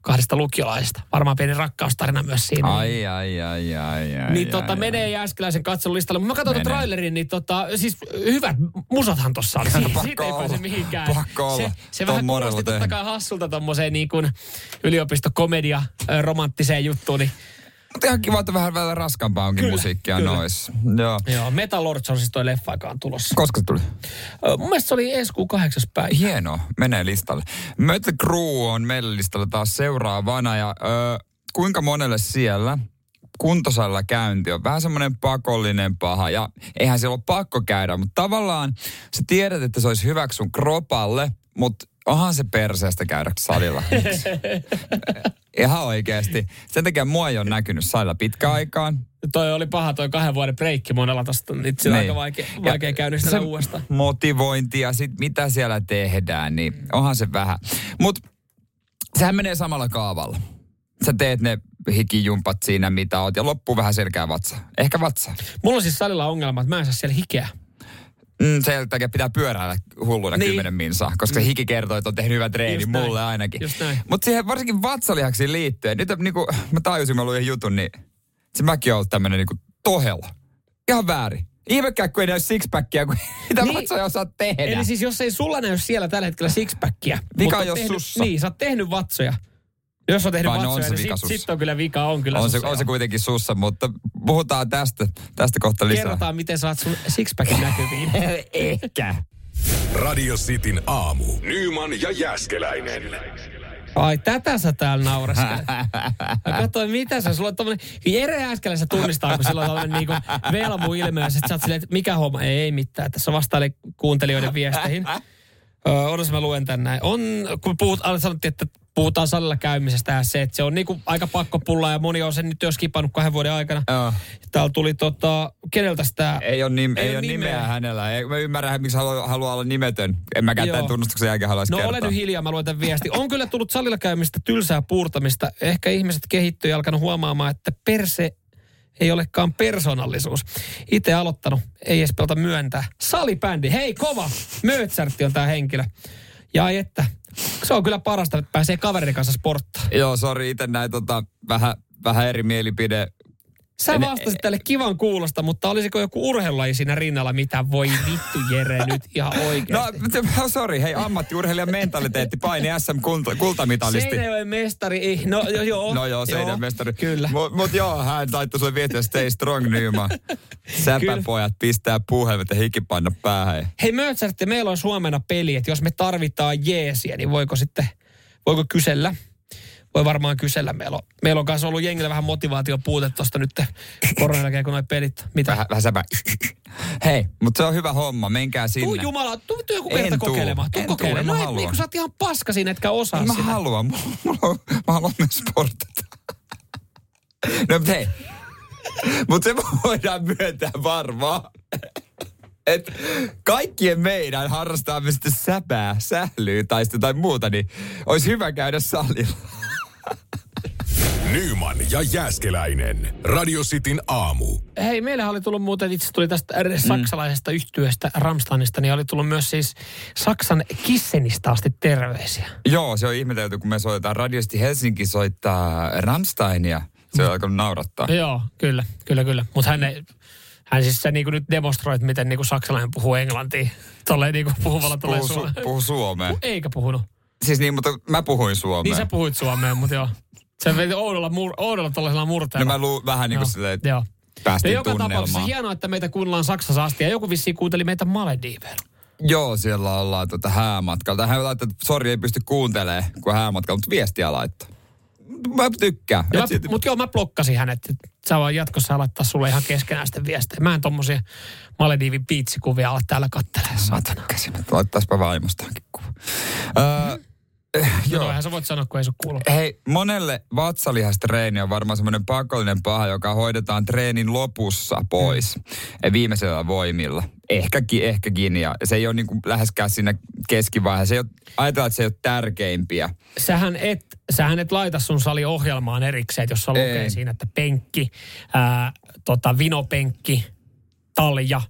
kahdesta lukiolaisesta. Varmaan pieni rakkaustarina myös siinä. Ai, ai, ai, ai, ai. Niin ai, tota, ai. menee Jääskeläisen katselulistalle. Mutta mä katsoin Menee. trailerin, niin tota, siis hyvät musathan tossa oli. Siitä, ei pääse olla. mihinkään. Pakko olla. Se, se Tom vähän kuulosti totta kai hassulta tommoseen niin kuin yliopistokomedia romanttiseen juttuun. Niin, Mutta ihan kiva, että vähän, vähän raskaampaa onkin Kyllä, musiikkia kyllä. noissa. Joo. joo, Metal Lords on siis toi leffa, joka on tulossa. Koska se tuli? Ö, Mun mielestä se oli ensi kuun kahdeksas päivä. Hienoa, menee listalle. Mötley Crue on meillä listalla taas seuraavana ja ö, kuinka monelle siellä kuntosalilla käynti on vähän semmoinen pakollinen paha ja eihän siellä ole pakko käydä, mutta tavallaan sä tiedät, että se olisi hyväksi sun kropalle, mutta onhan se perseestä käydä salilla. Ihan oikeasti. Sen takia mua ei ole näkynyt salilla pitkään aikaan. Toi oli paha toi kahden vuoden breikki monella tosta. Nyt se on Niin. aika vaikea, vaikea käynnistellä se uudestaan. Motivointi ja sit mitä siellä tehdään, niin onhan se vähän. Mutta sehän menee samalla kaavalla. Sä teet ne hikijumpat siinä, mitä oot, ja loppuu vähän selkää vatsa. Ehkä vatsa. Mulla on siis salilla ongelma, että mä en saa siellä hikeä. Mm, sen takia pitää pyöräillä hulluna Niin. niin. 10 minsaa, koska hiki kertoo, että on tehnyt hyvän treeni Just näin. mulle ainakin. Näin. Mutta siihen varsinkin vatsalihaksiin liittyen, nyt niin kuin, mä tajusin, mä luin jutun, niin se mäkin on ollut tämmönen niin kuin tohella. Ihan väärin. Ihmekään, kun ei näy sixpackia, kun mitä Niin. vatsoja osaa tehdä. Eli siis jos ei sulla näy siellä tällä hetkellä sixpackia. Vika jos tehnyt, sussa. Niin, sä oot tehnyt vatsoja. Jos on tehnyt se niin vika sit, on kyllä vika, on kyllä on se, on se kuitenkin sussa, mutta puhutaan tästä, tästä kohta lisää. Kerrotaan, miten saat sun sixpackin näkyviin. Ehkä. Radio Cityn aamu. Nyman ja Jääskeläinen. Ai, tätä sä täällä nauraskelet. Mä katsoin, mitä se, sulla on tommonen, Jere Äskelässä tunnistaa, kun sillä on tämmönen niinku velmu ilmeys, että sä oot silleen, että mikä homma, ei, ei mitään, tässä vastailee kuuntelijoiden viesteihin. Odotas mä luen tän näin. On, kun puhut, sanottiin, että puhutaan salilla käymisestä ja se, että se on niinku aika pakkopulla ja moni on sen nyt jo skipannut kahden vuoden aikana. Joo. Täällä tuli tota, keneltä sitä... Ei ole, nim, Ei ei ole nimeä. nimeä. hänellä. Ei, mä ymmärrän, miksi haluaa, haluaa olla nimetön. En mäkään Joo. tämän tunnustuksen jälkeen haluaisi No kertoa. olen nyt hiljaa, mä luen tämän viesti. On kyllä tullut salilla käymistä tylsää puurtamista. Ehkä ihmiset kehittyy ja alkanut huomaamaan, että perse ei olekaan persoonallisuus. Itse aloittanut, ei edes pelata myöntää. Salibändi, hei kova! Möötsärtti on tämä henkilö. Ja että, se on kyllä parasta, että pääsee kaverin kanssa sporttaan. Joo, sori, itse näin tota, vähän, vähän eri mielipide. Sä vastasit tälle kivan kuulosta, mutta olisiko joku urheilulaji siinä rinnalla, mitä voi vittu Jere nyt ihan No, oikeasti. se- sori, hei, ammattiurheilijan mentaliteetti, paini SM-kultamitalisti. Seinäjoen mestari, no jo- joo. No joo, Seinäjoen mestari. Kyllä. Mut, mut joo, hän laittoi sulle viestiä Stay Strong Nyman. Säpäpojat pistää puhelimet ja hikipanna päähän. Hei Mozart, meillä on huomenna peli, että jos me tarvitaan jeesiä, niin voiko sitten, voiko kysellä? Voi varmaan kysellä. Meillä on, meillä on kanssa ollut jengillä vähän motivaation puute tuosta nyt koronan jälkeen, kun noi pelit. Mitä? Vähän, vähän säpä. Hei, mutta se on hyvä homma, menkää sinne. Tuu jumala, tuu, tuu joku En kerta kokeilemaan. Tuu En kokeilemaan. en mä No et, halua. niin, kun sä oot ihan paska siinä, etkä osaa Mä sitä. haluan, mulla, on, mä haluan myös sportata. No mutta hei, Mutta se voidaan myöntää varmaan. Et kaikkien meidän harrastamista säpää, sählyä tai sitten jotain muuta, niin olisi hyvä käydä salilla. Nyman ja Jääskeläinen. Radio Cityn aamu. Hei, meillä oli tullut muuten, itse tuli tästä saksalaisesta yhtyeestä Ramsteinista, niin oli tullut myös siis Saksan Kissenistä asti terveisiä. Joo, se on ihmetelty, kun me soitetaan radiosti Helsinki soittaa Ramsteinia. Se on alkanut naurattaa. Joo, kyllä, kyllä, kyllä. Mutta hän, ei- hän siis se niinku nyt demonstroi, että miten niinku saksalainen puhuu englantia. Tolleen niinku puhuvalla tulee Puhu, su- suomea. puhu suomea. Eikä puhunut. Siis niin, mutta mä puhuin suomea. Niin sä puhuit suomea, mutta joo. Se veti oudolla, mur, oudolla tuollaisella No murteella. mä luun vähän niin kuin silleen, että Joo. Ja päästiin joka tapauksessa tunnelmaan. hienoa, että meitä kuunnellaan Saksassa asti. Ja joku vissiin kuunteli meitä Malediiveilla. Joo, siellä ollaan tota häämatkalla. Hän laittaa, että sori ei pysty kuuntelemaan, kun häämatkalla, mutta viestiä laittaa. Mä tykkään. Sit- mä, mutta joo, mä blokkasin hänet. että Sä voi jatkossa laittaa sulle ihan keskenään sitten viestejä. Mä en tommosia Malediivin piitsikuvia ala täällä kattelemaan. Satana. Käsimät, laittaispa vaimostaankin kuva. Öö, eh, Joo. joo. No, sä voit sanoa, kun ei sun kuulu. Hei, monelle vatsalihastreeni on varmaan semmoinen pakollinen paha, joka hoidetaan treenin lopussa pois. Mm. Viimeisellä voimilla. Ehkäkin, ehkäkin. Ja se ei ole niin kuin läheskään siinä keskivaiheessa. Se ei ole, ajatellaan, että se ei ole tärkeimpiä. Sähän et, sähän et laita sun saliohjelmaan erikseen, että jos se lukee Ei. siinä, että penkki, ää, tota, vinopenkki, talja,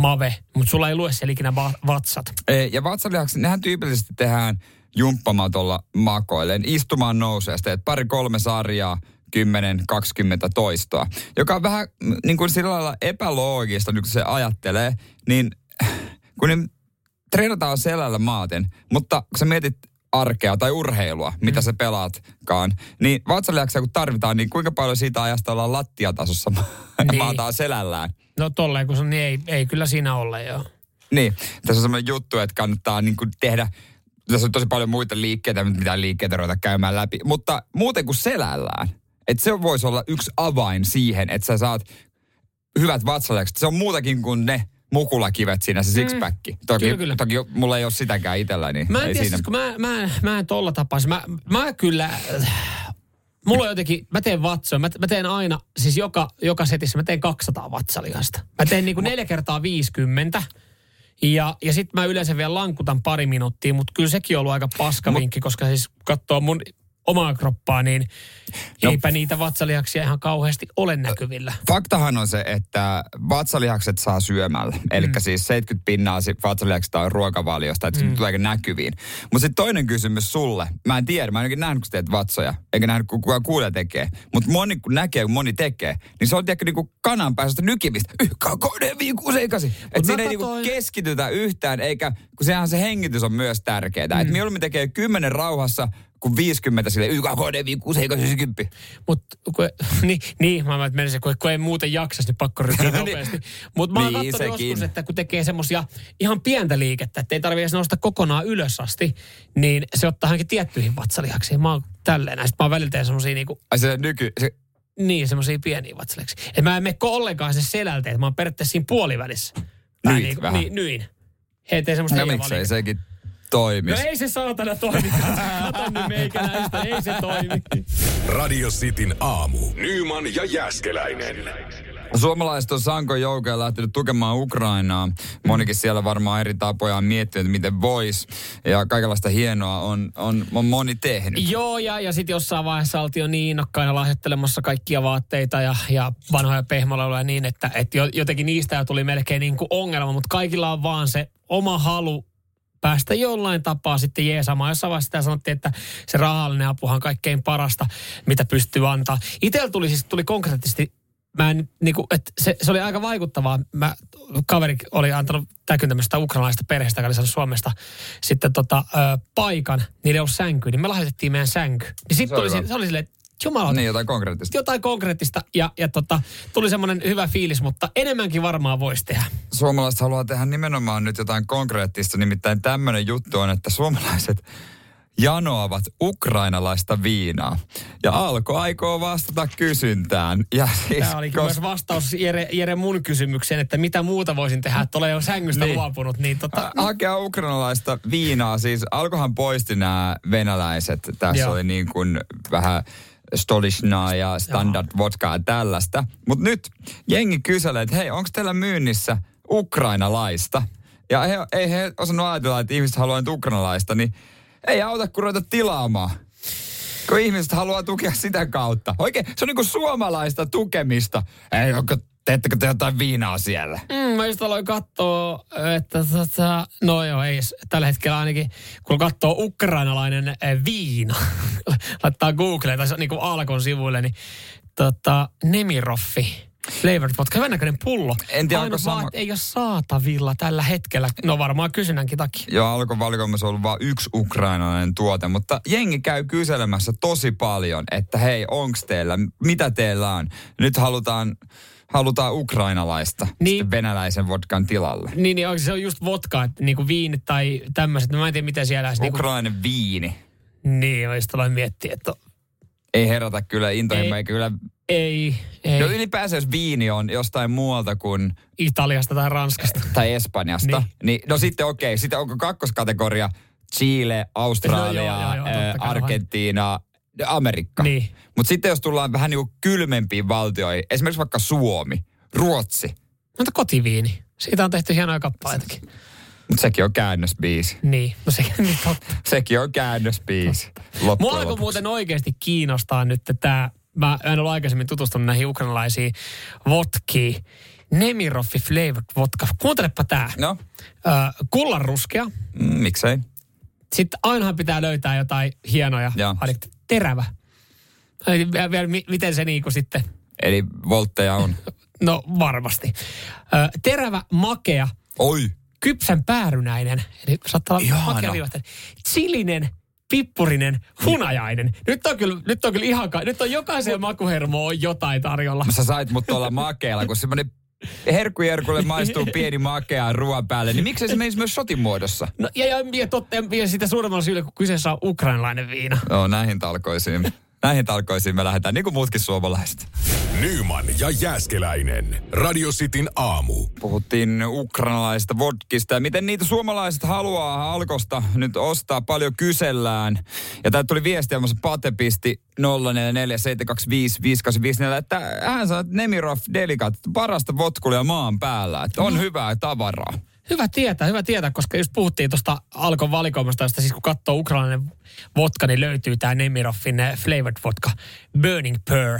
mave, mutta sulla ei lue siellä ikinä va- vatsat. Ei, Ja vatsalihakset, nehän tyypillisesti tehdään jumppamatolla makoilleen. Istumaan nousee, sitten teet pari-kolme sarjaa, 10-20 toistoa. Joka on vähän mm, niin kuin sillä lailla epäloogista, nyt kun se ajattelee, niin kun ne treenataan selällä maaten, mutta kun sä mietit arkea tai urheilua, mitä sä pelaatkaan, niin vatsalihaksia kun tarvitaan, niin kuinka paljon siitä ajasta ollaan lattiatasossa ja Niin. maataan selällään. No tolleen, kun se on, niin ei, ei kyllä siinä ole, joo. Niin, tässä on semmoinen juttu, että kannattaa niin kuin tehdä, tässä on tosi paljon muita liikkeitä, mitä liikkeitä ruveta käymään läpi, mutta muuten kuin selällään. Että se voisi olla yksi avain siihen, että sä saat hyvät vatsalekset. Se on muutakin kuin ne mukulakivet siinä, se sixpack. Toki, Mm. Kyllä, kyllä. toki mulla ei ole sitäkään itsellä, niin Mä en tiedä, siinä. siis, kun mä, mä, mä en tolla tapaa. siis Mä, mä kyllä, mulla on jotenkin, mä teen vatsoja. Mä, mä teen aina, siis joka, joka setissä mä teen 200 vatsalihasta. Mä teen niinku neljä kertaa 50. Ja, ja sitten mä yleensä vielä lankutan pari minuuttia, mutta kyllä sekin on ollut aika paskavinkki, koska siis katsoo mun omaa kroppaa, niin No. eipä niitä vatsalihaksia ihan kauheasti ole näkyvillä. Faktahan on se, että vatsalihakset saa syömällä. Eli mm. siis 70 pinnaa si- vatsalihakset on ruokavaliosta, että mm. se tulee näkyviin. Mutta sitten toinen kysymys sulle. Mä en tiedä, mä en oikein nähnyt, kun teet vatsoja. Eikä nähnyt, kun kukaan kuulee tekee. Mutta moni kun näkee, kun moni tekee, niin se on tiedätkö niinku kanan päästä nykimistä. YK, KD, 5, 8. Että siinä ei niinku keskitytä yhtään, eikä, kun sehän se hengitys on myös tärkeää. Mm. Että mieluummin tekee 10 rauhassa, kuin 50 sille YK, KD, 5, 6, 90. Mutta niin, niin, mä menisin, kun, kun ei muuten jaksaisi, niin pakko ryhtyä nopeasti. Mutta mä oon Niin, katsonut joskus, että kun tekee semmosia ihan pientä liikettä, että ei tarvitse edes nousta kokonaan ylös asti, niin se ottaa hänkin tiettyihin vatsalihaksiin. Mä oon tälleen, näistä mä oon välillä teen semmosia niinku, Ai se nyky, se, niin semmosia pieniä vatsalihaksi. Et mä en mene ollenkaan se selältä, että mä oon periaatteessa siinä puolivälissä. Nyt niinku, vähän. Niin, nyin. He tee semmoista no miksei sekin toimis. No ei se saatana toimi. Kato nyt meikäläistä, ei se toimi. Radio Cityn aamu. Nyman ja Jäskeläinen. Suomalaiset on Sanko joukkoja lähtenyt tukemaan Ukrainaa. Monikin siellä varmaan eri tapoja on miettinyt, miten vois. Ja kaikenlaista hienoa on, on, on moni tehnyt. Joo, ja, ja sitten jossain vaiheessa oltiin jo niin innokkaina lahjoittelemassa kaikkia vaatteita ja, ja vanhoja pehmolauloja niin, että, että jo- jotenkin niistä jo tuli melkein niin kuin ongelma, mutta kaikilla on vaan se oma halu päästä jollain tapaa sitten jeesamaan. Jossain vaiheessa sitä sanottiin, että se rahallinen apuhan on kaikkein parasta, mitä pystyy antaa. Itellä tuli siis tuli konkreettisesti Mä en, niin kuin, että se, se, oli aika vaikuttavaa. Mä, kaveri oli antanut täkyn tämmöistä ukrainalaista perheestä, joka oli saanut Suomesta sitten tota, ö, paikan, niillä ei ollut sänkyä, niin me lahjoitettiin meidän sänky. Niin Se sitten se, se oli silleen, että jumala, Niin, jotain konkreettista. jotain konkreettista ja, ja tota, tuli semmoinen hyvä fiilis, mutta enemmänkin varmaan voisi tehdä. Suomalaiset haluaa tehdä nimenomaan nyt jotain konkreettista. Nimittäin tämmöinen juttu on, että suomalaiset janoavat ukrainalaista viinaa. Ja Alko aikoo vastata kysyntään. Ja siis, Tämä oli kos- myös vastaus Jere, Jere mun kysymykseen, että mitä muuta voisin tehdä, että olen jo sängystä Niin. luopunut. Niin tota, Ha- hakea ukrainalaista viinaa. Siis Alkohan poisti nämä venäläiset. Tässä Joo. oli niin kuin vähän Stolichnaa ja Standard vodkaa ja tällaista. Mutta nyt jengi kyselee, että hei, onko teillä myynnissä ukrainalaista? Ja he, ei he osannut ajatella, että ihmiset haluaa nyt ukrainalaista, niin ei auta kun ruveta tilaamaan. Kun ihmiset haluaa tukea sitä kautta. Oikein, se on niinku suomalaista tukemista. Ei, onko, teettekö te jotain viinaa siellä? Mm, mä just aloin katsoa, että tota, no joo, ei tällä hetkellä ainakin, kun katsoo ukrainalainen eh, viina, laittaa Googleen tai niin kuin Alkon sivuille, niin tota, Nemiroffi. Flavored vodka, hyvän näköinen pullo. En tiedä, onko sama- ei ole saatavilla tällä hetkellä. No varmaan kysynnänkin takia. Joo, alkoi valikoimassa ollut vain yksi ukrainalainen tuote, mutta jengi käy kyselemässä tosi paljon, että hei, onks teillä, mitä teillä on? Nyt halutaan, halutaan ukrainalaista Niin. venäläisen vodkan tilalle. Niin, niin onko se on just vodka, että niinku viinit tai tämmöiset. No mä en tiedä, miten siellä. Niinku, Ukrainainen viini. niin, mä just aloin miettiä, että Ei herätä kyllä intohimoa, Ei. kyllä... ei, ei. No ylipäänsä jos viini on jostain muualta kuin, Italiasta tai Ranskasta. tai Espanjasta, Niin. niin, no sitten okei, sitten onko kakkoskategoria Chile, Australia, No joo, joo, joo, ää, kai. Argentiina, Amerikka. Niin. Mutta sitten jos tullaan vähän niin kylmempiin valtioihin, esimerkiksi vaikka Suomi, Ruotsi, Mutta kotiviini. Siitä on tehty hienoja kappaleitakin. mutta sekin on käännösbiisi. Niin, no se niin totta. Sekin on käännösbiisi. Mua alkoi muuten oikeasti kiinnostaa nyt tämä, mä en ole aikaisemmin tutustunut näihin ukrainalaisiin vodkiin. Nemiroffi flavored vodka. Kuuntelepa tää. No, Ö, kullanruskea. mm, miksei. Sitten ainahan pitää löytää jotain hienoja. Joo. Terävä. Vielä- vielä mi- miten se niinku sitten, Eli voltteja on. no varmasti. Ö, terävä, makea, Oi, kypsän päärynäinen, eli saattaa olla Ihana. makea vivahteinen. Chilinen, pippurinen, hunajainen. Nyt on kyllä, nyt on kyllä ihan, ka- nyt on jokaiseen makuhermoon jotain tarjolla. sä sait mut tuolla makeella, kun semmonen herkkujerkulle maistuu pieni makea ruoan päälle, niin miksei se menisi myös shotin muodossa? No, ja, ja, ja, totta, ja sitä suuremmalla syyllä, kun kyseessä on ukrainalainen viina. Joo, näihin talkoisiin. Näihin talkoisiin me lähdetään, niin kuin muutkin suomalaiset. Nyman ja Jääskeläinen. Radio Cityn aamu. Puhuttiin ukrainalaisista vodkista ja miten niitä suomalaiset haluaa alkosta nyt ostaa, paljon kysellään. Ja tää tuli viestiä, muassa Pate pisti 0447255854, että hän sanoi, että Nemirov Delicat, parasta vodkulia maan päällä, että on hyvää tavaraa. Hyvä tietää, hyvä tietää, koska just puhuttiin tuosta Alkon valikoimasta, josta siis kun katsoo ukrainalainen vodka, niin löytyy tämä Nemiroffin eh, flavored vodka Burning Pearl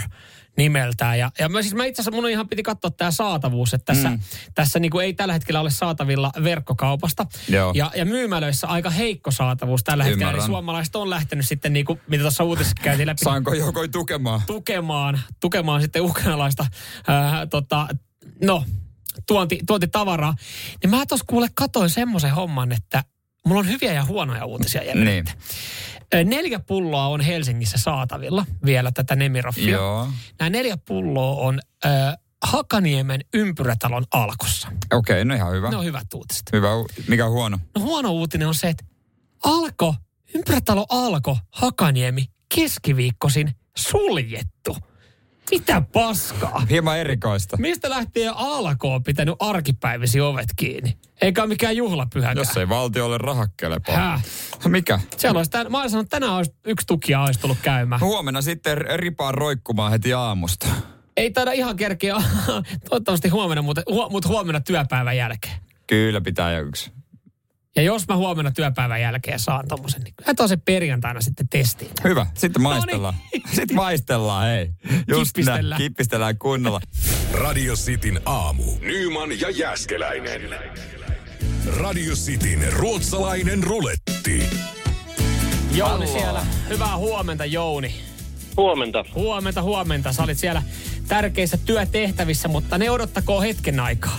nimeltään. Ja, ja mä, siis mä itse asiassa mun ihan piti katsoa tämä saatavuus, että tässä, mm. tässä niinku ei tällä hetkellä ole saatavilla verkkokaupasta. Joo. Ja, ja myymälöissä aika heikko saatavuus tällä hetkellä. Eli Ymmärrän. suomalaiset on lähtenyt sitten, niinku, mitä tuossa uutisessa käytiin läpi, Saanko jokoi tukemaan? tukemaan, tukemaan sitten ukrainalaista ää, tota, no, tuonti, tuontitavaraa. Niin mä tuossa kuule katoin semmoisen homman, että mulla on hyviä ja huonoja uutisia Jelle. Niin. Neljä pulloa on Helsingissä saatavilla vielä tätä Nemiroffia. Joo. Nämä neljä pulloa on ö, Hakaniemen ympyrätalon alkossa. Okei, okay, no ihan hyvä. Ne on hyvät uutiset. Hyvä. Mikä on huono? No huono uutinen on se, että Alko, ympyrätalo Alko, Hakaniemi, keskiviikkosin suljettu. Mitä paskaa? Hieman erikoista. Mistä lähtien Alko on pitänyt arkipäivisi ovet kiinni? Eikä ole mikään juhlapyhäkään. Jos ei valtiolle raha kelepaa. Häh? Mikä? Siellä olisi tämän, mä olisin sanonut, että tänään olisi yksi tukija olisi tullut käymään. Huomenna sitten ripaan roikkumaan heti aamusta. Ei taida ihan kerkeä, toivottavasti huomenna, mutta, hu, mutta huomenna työpäivän jälkeen. Kyllä pitää yksi. Ja jos mä huomenna työpäivän jälkeen saan tommosen, niin kyllä tuon se perjantaina sitten testiin. Hyvä. Sitten No niin. maistellaan. Sitten maistellaan, hei. Just Kippistellään. näin. Kippistellään kunnolla. Radio Cityn aamu. Nyman ja Jääskeläinen. Radio Cityn ruotsalainen ruletti. Jouni siellä. Hyvää huomenta, Jouni. Huomenta. Huomenta, huomenta. Sä olit siellä tärkeissä työtehtävissä, mutta ne odottakoon hetken aikaa.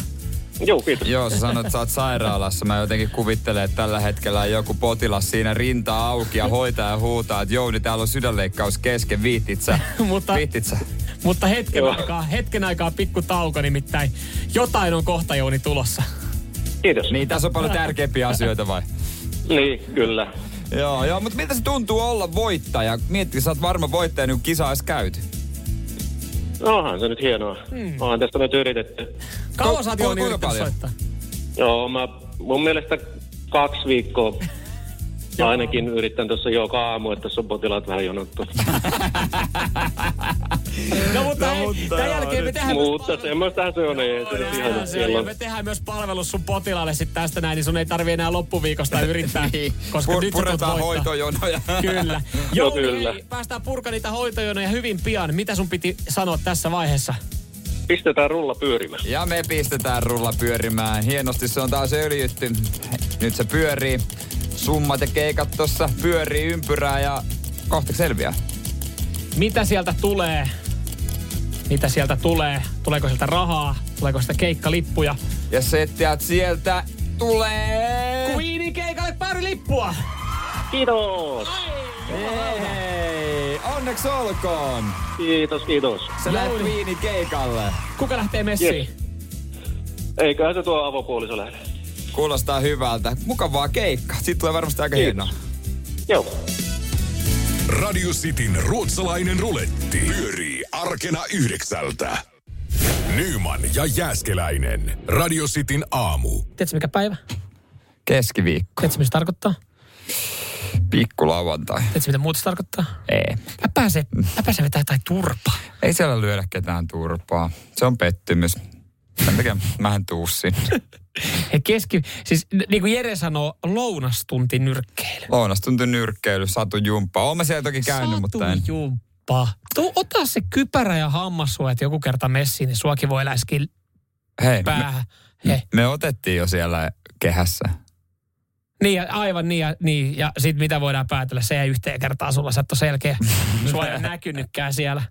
Joo, kiitos. Joo, sä sanoit, että sä oot sairaalassa. Mä jotenkin kuvittelen, että tällä hetkellä on joku potilas siinä rinta auki ja hoitaja huutaa, että Jouni, täällä on sydänleikkaus kesken, viittit sä? Mutta- Viittit sä? Mutta hetken Joo. aikaa, hetken aikaa pikku tauko nimittäin. Jotain on kohta Jouni tulossa. Kiitos. Niin, tässä on paljon tärkeämpiä asioita vai? Niin, kyllä. Joo, joo, mutta miltä se tuntuu olla voittaja? Miettii, sä oot varma voittaja, niin kun kisa olisi käyty. No, onhan se nyt hienoa. Hmm. Onhan tästä nyt yritetty. Kauan sä oot Jouni kuinka yrittänyt soittaa? Joo, mä mun mielestä kaksi viikkoa. Ainakin yritän tuossa joka aamu, että tässä on potilaat vähän jonottu. No mutta, No, mutta tämän joo, jälkeen me tehdään Mutta myös semmoistahan se on, ei se nyt ihan Sehän se on, siellä me tehdään myös palvelus sun potilaalle sitten tästä näin, niin sun ei tarvi enää loppuviikosta yrittää, koska Pur- nyt puretaan hoitojonoja. Kyllä. Jouni, kyllä. hei, päästään purka niitä hoitojonoja hyvin pian. Mitä sun piti sanoa tässä vaiheessa? Pistetään rulla pyörimään. Ja me pistetään rulla pyörimään. Hienosti se on taas öljytty. Nyt se pyörii. Summat ja keikat tossa pyörii ympyrää ja kohta selviää. Mitä sieltä tulee? Mitä sieltä tulee? Tuleeko sieltä rahaa? Tuleeko sieltä keikkalippuja? Ja settiät sieltä tulee... Queenin keikalle pari lippua! Kiitos! Hei, onneksi olkoon. Kiitos, kiitos. Sä lähdet. Queenin keikalle. Kuka lähtee messiin? Yes. Eiköhän se tuo avopuoliso lähde. Kuulostaa hyvältä. Mukavaa keikka. Sitten tulee varmasti aika Kiitos. hienoa. Joo. Radio Cityn ruotsalainen ruletti pyörii arkena yhdeksältä. Nyman ja Jääskeläinen. Radio Cityn aamu. Tiedätkö mikä päivä? Keskiviikko. Tiedätkö mitä se tarkoittaa? Pikku lauantai. Tiedätkö mitä muuta se tarkoittaa? Ei. Mä pääsen, mä pääsen vetää jotain turpaa. Ei siellä lyödä ketään turpaa. Se on pettymys. Sen takia mä en tuu sinne. He keski, siis niin kuin Jere sanoo, lounastunti nyrkkeily. Lounastunti nyrkkeily, Satu Jumppa. Oon mä siellä toki käynyt, Satu mutta en. Jumppa. Tuu, ota se kypärä ja hammassuojat joku kerta messiin, niin suakin voi läskiä Hei, me, päähän. He. me otettiin jo siellä kehässä. Niin, aivan niin, ja, niin. ja sit mitä voidaan päätellä, se ei yhteen kertaan sulla, ole selkeä. Sua ei näkynytkään siellä.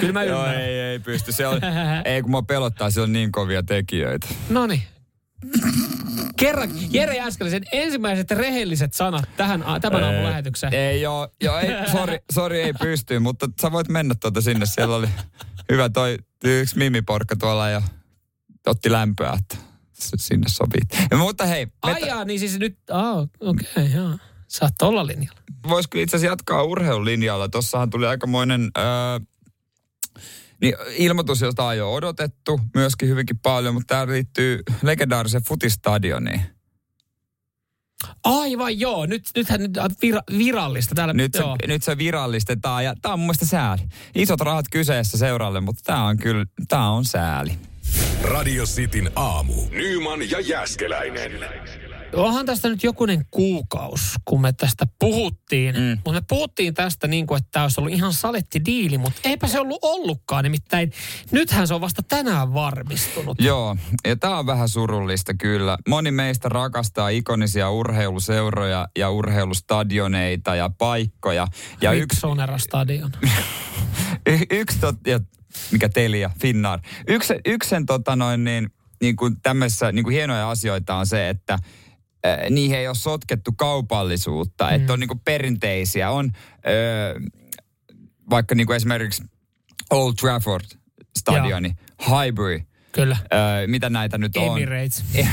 Kyllä mä Joo, ymmärrän. ei, ei pysty. Se on, ei kun mua pelottaa, siellä on niin kovia tekijöitä. No niin. Kerran, Jere Jääskeläisen ensimmäiset rehelliset sanat tähän, tämän aamun lähetykseen. Ei joo, joo ei, sorry, sorry, ei pysty, mutta sä voit mennä tuota sinne. Siellä oli hyvä toi yksi mimiporkka tuolla ja otti lämpöä, että sinne sopii. Ja, mutta hei, me Ai jaa, niin siis nyt, ah, okei, okay, joo. Sä oot linjalla. vois kyllä itse asiassa jatkaa urheilulinjalla. Tossahan tuli aikamoinen öö, niin ilmoitus, jota on jo odotettu myöskin hyvinkin paljon, mutta tämä liittyy legendaariseen futistadioniin. Aivan joo, nyt, nythän nyt on vira, virallista täällä. Nyt se, joo. nyt se virallistetaan ja tämä on mun mielestä sääli. Isot rahat kyseessä seuralle, mutta tämä on kyllä, tämä on sääli. Radio Cityn aamu. Nyman ja Jääskeläinen. Onhan tästä nyt jokunen kuukaus, kun me tästä puhuttiin. Mm. Mutta me puhuttiin tästä niin kuin, että tämä olisi ollut ihan saletti diili, mutta eipä se ollut ollutkaan. Nimittäin nythän se on vasta tänään varmistunut. Joo, ja tämä on vähän surullista kyllä. Moni meistä rakastaa ikonisia urheiluseuroja ja urheilustadioneita ja paikkoja. Ja yksi, Stadion. y- yksi tot, ja mikä Telia, Finnair. Yksi, yksi sen tota noin niin, niin kuin tämmöisissä niin kuin hienoja asioita on se, että äh, niihin ei ole sotkettu kaupallisuutta. Mm. Että on niin kuin perinteisiä. On äh, vaikka niin kuin esimerkiksi Old Trafford stadioni, Highbury, Kyllä. äh, mitä näitä nyt on. Emirates.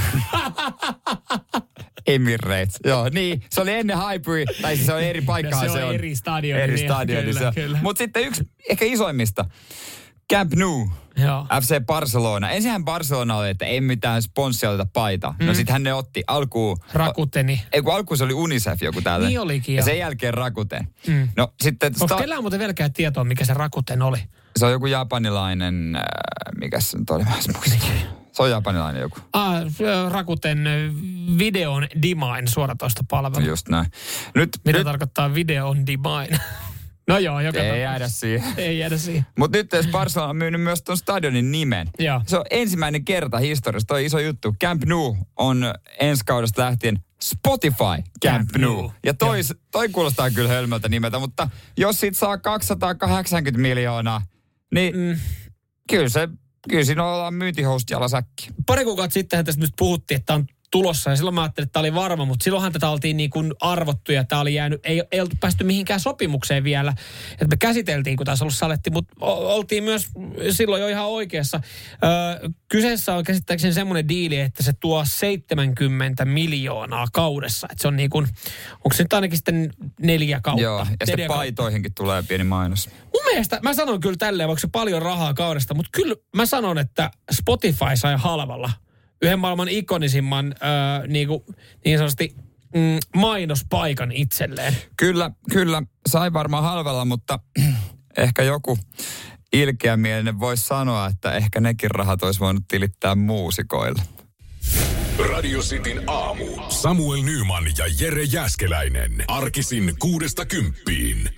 Emirates. Joo, niin. Se oli ennen Highbury, tai siis se on eri paikkaa. Ja se on eri stadioni, Eri stadioni. kyllä, se on. kyllä. Mutta sitten yksi ehkä isoimmista. Camp Nou. Joo. FC Barcelona. Ensinhän Barcelona oli, että ei mitään sponssia oteta paita. Mm. No sittenhän ne otti alkuun... Rakuteni. Ei kun alkuun se oli Unicef joku täällä. Niin olikin, Ja joo. sen jälkeen Rakuten. Mm. No sitten... Onko sta- kellään muuten vieläkään tietoa, mikä se Rakuten oli? se on joku japanilainen... Äh, mikä se nyt oli? Se on japanilainen joku. Ah, Rakuten ö, videon Dimain suoratoistopalvelu. Just näin. Nyt, Mitä nyt tarkoittaa video on Dimain? no joo, joka ei tapauksessa. jäädä siihen. Ei jäädä siihen. Mutta nyt jos Barcelona on myynyt myös tuon stadionin nimen. Joo. Se on ensimmäinen kerta historiassa, toi iso juttu. Camp Nou on ensi kaudesta lähtien Spotify Camp, Nou. Ja toi, toi kuulostaa kyllä hölmöltä nimeltä, mutta jos siitä saa 280 miljoonaa, niin mm. kyllä se, kyllä siinä ollaan myyntihousut jalasäkki. Pari kuukautta sittenhän tästä nyt puhuttiin, että on tulossa. Ja silloin mä ajattelin, että tämä oli varma, mutta silloinhan tätä oltiin niin kuin arvottu ja tämä oli jäänyt, ei, ei oltu päästy mihinkään sopimukseen vielä. Että me käsiteltiin, kun taas ollut saletti, mutta oltiin myös silloin jo ihan oikeassa. Öö, kyseessä on käsittääkseni semmoinen diili, että se tuo 70 miljoonaa kaudessa. Että se on niin kuin, onko se nyt ainakin sitten neljä kautta? Joo, ja sitten kautta. paitoihinkin tulee pieni mainos. Mun mielestä, mä sanon kyllä tälleen, vaikka se paljon rahaa kaudesta, mutta kyllä mä sanon, että Spotify sai halvalla yhden maailman ikonisimman äh, niin, kuin, niin sanotusti mm, mainospaikan itselleen. Kyllä, kyllä. Sai varmaan halvalla, mutta ehkä joku ilkeämielinen voisi sanoa, että ehkä nekin rahat olisi voinut tilittää muusikoille. Radio Cityn aamu. Samuel Nyman ja Jere Jäskeläinen. Arkisin kuudesta kymppiin.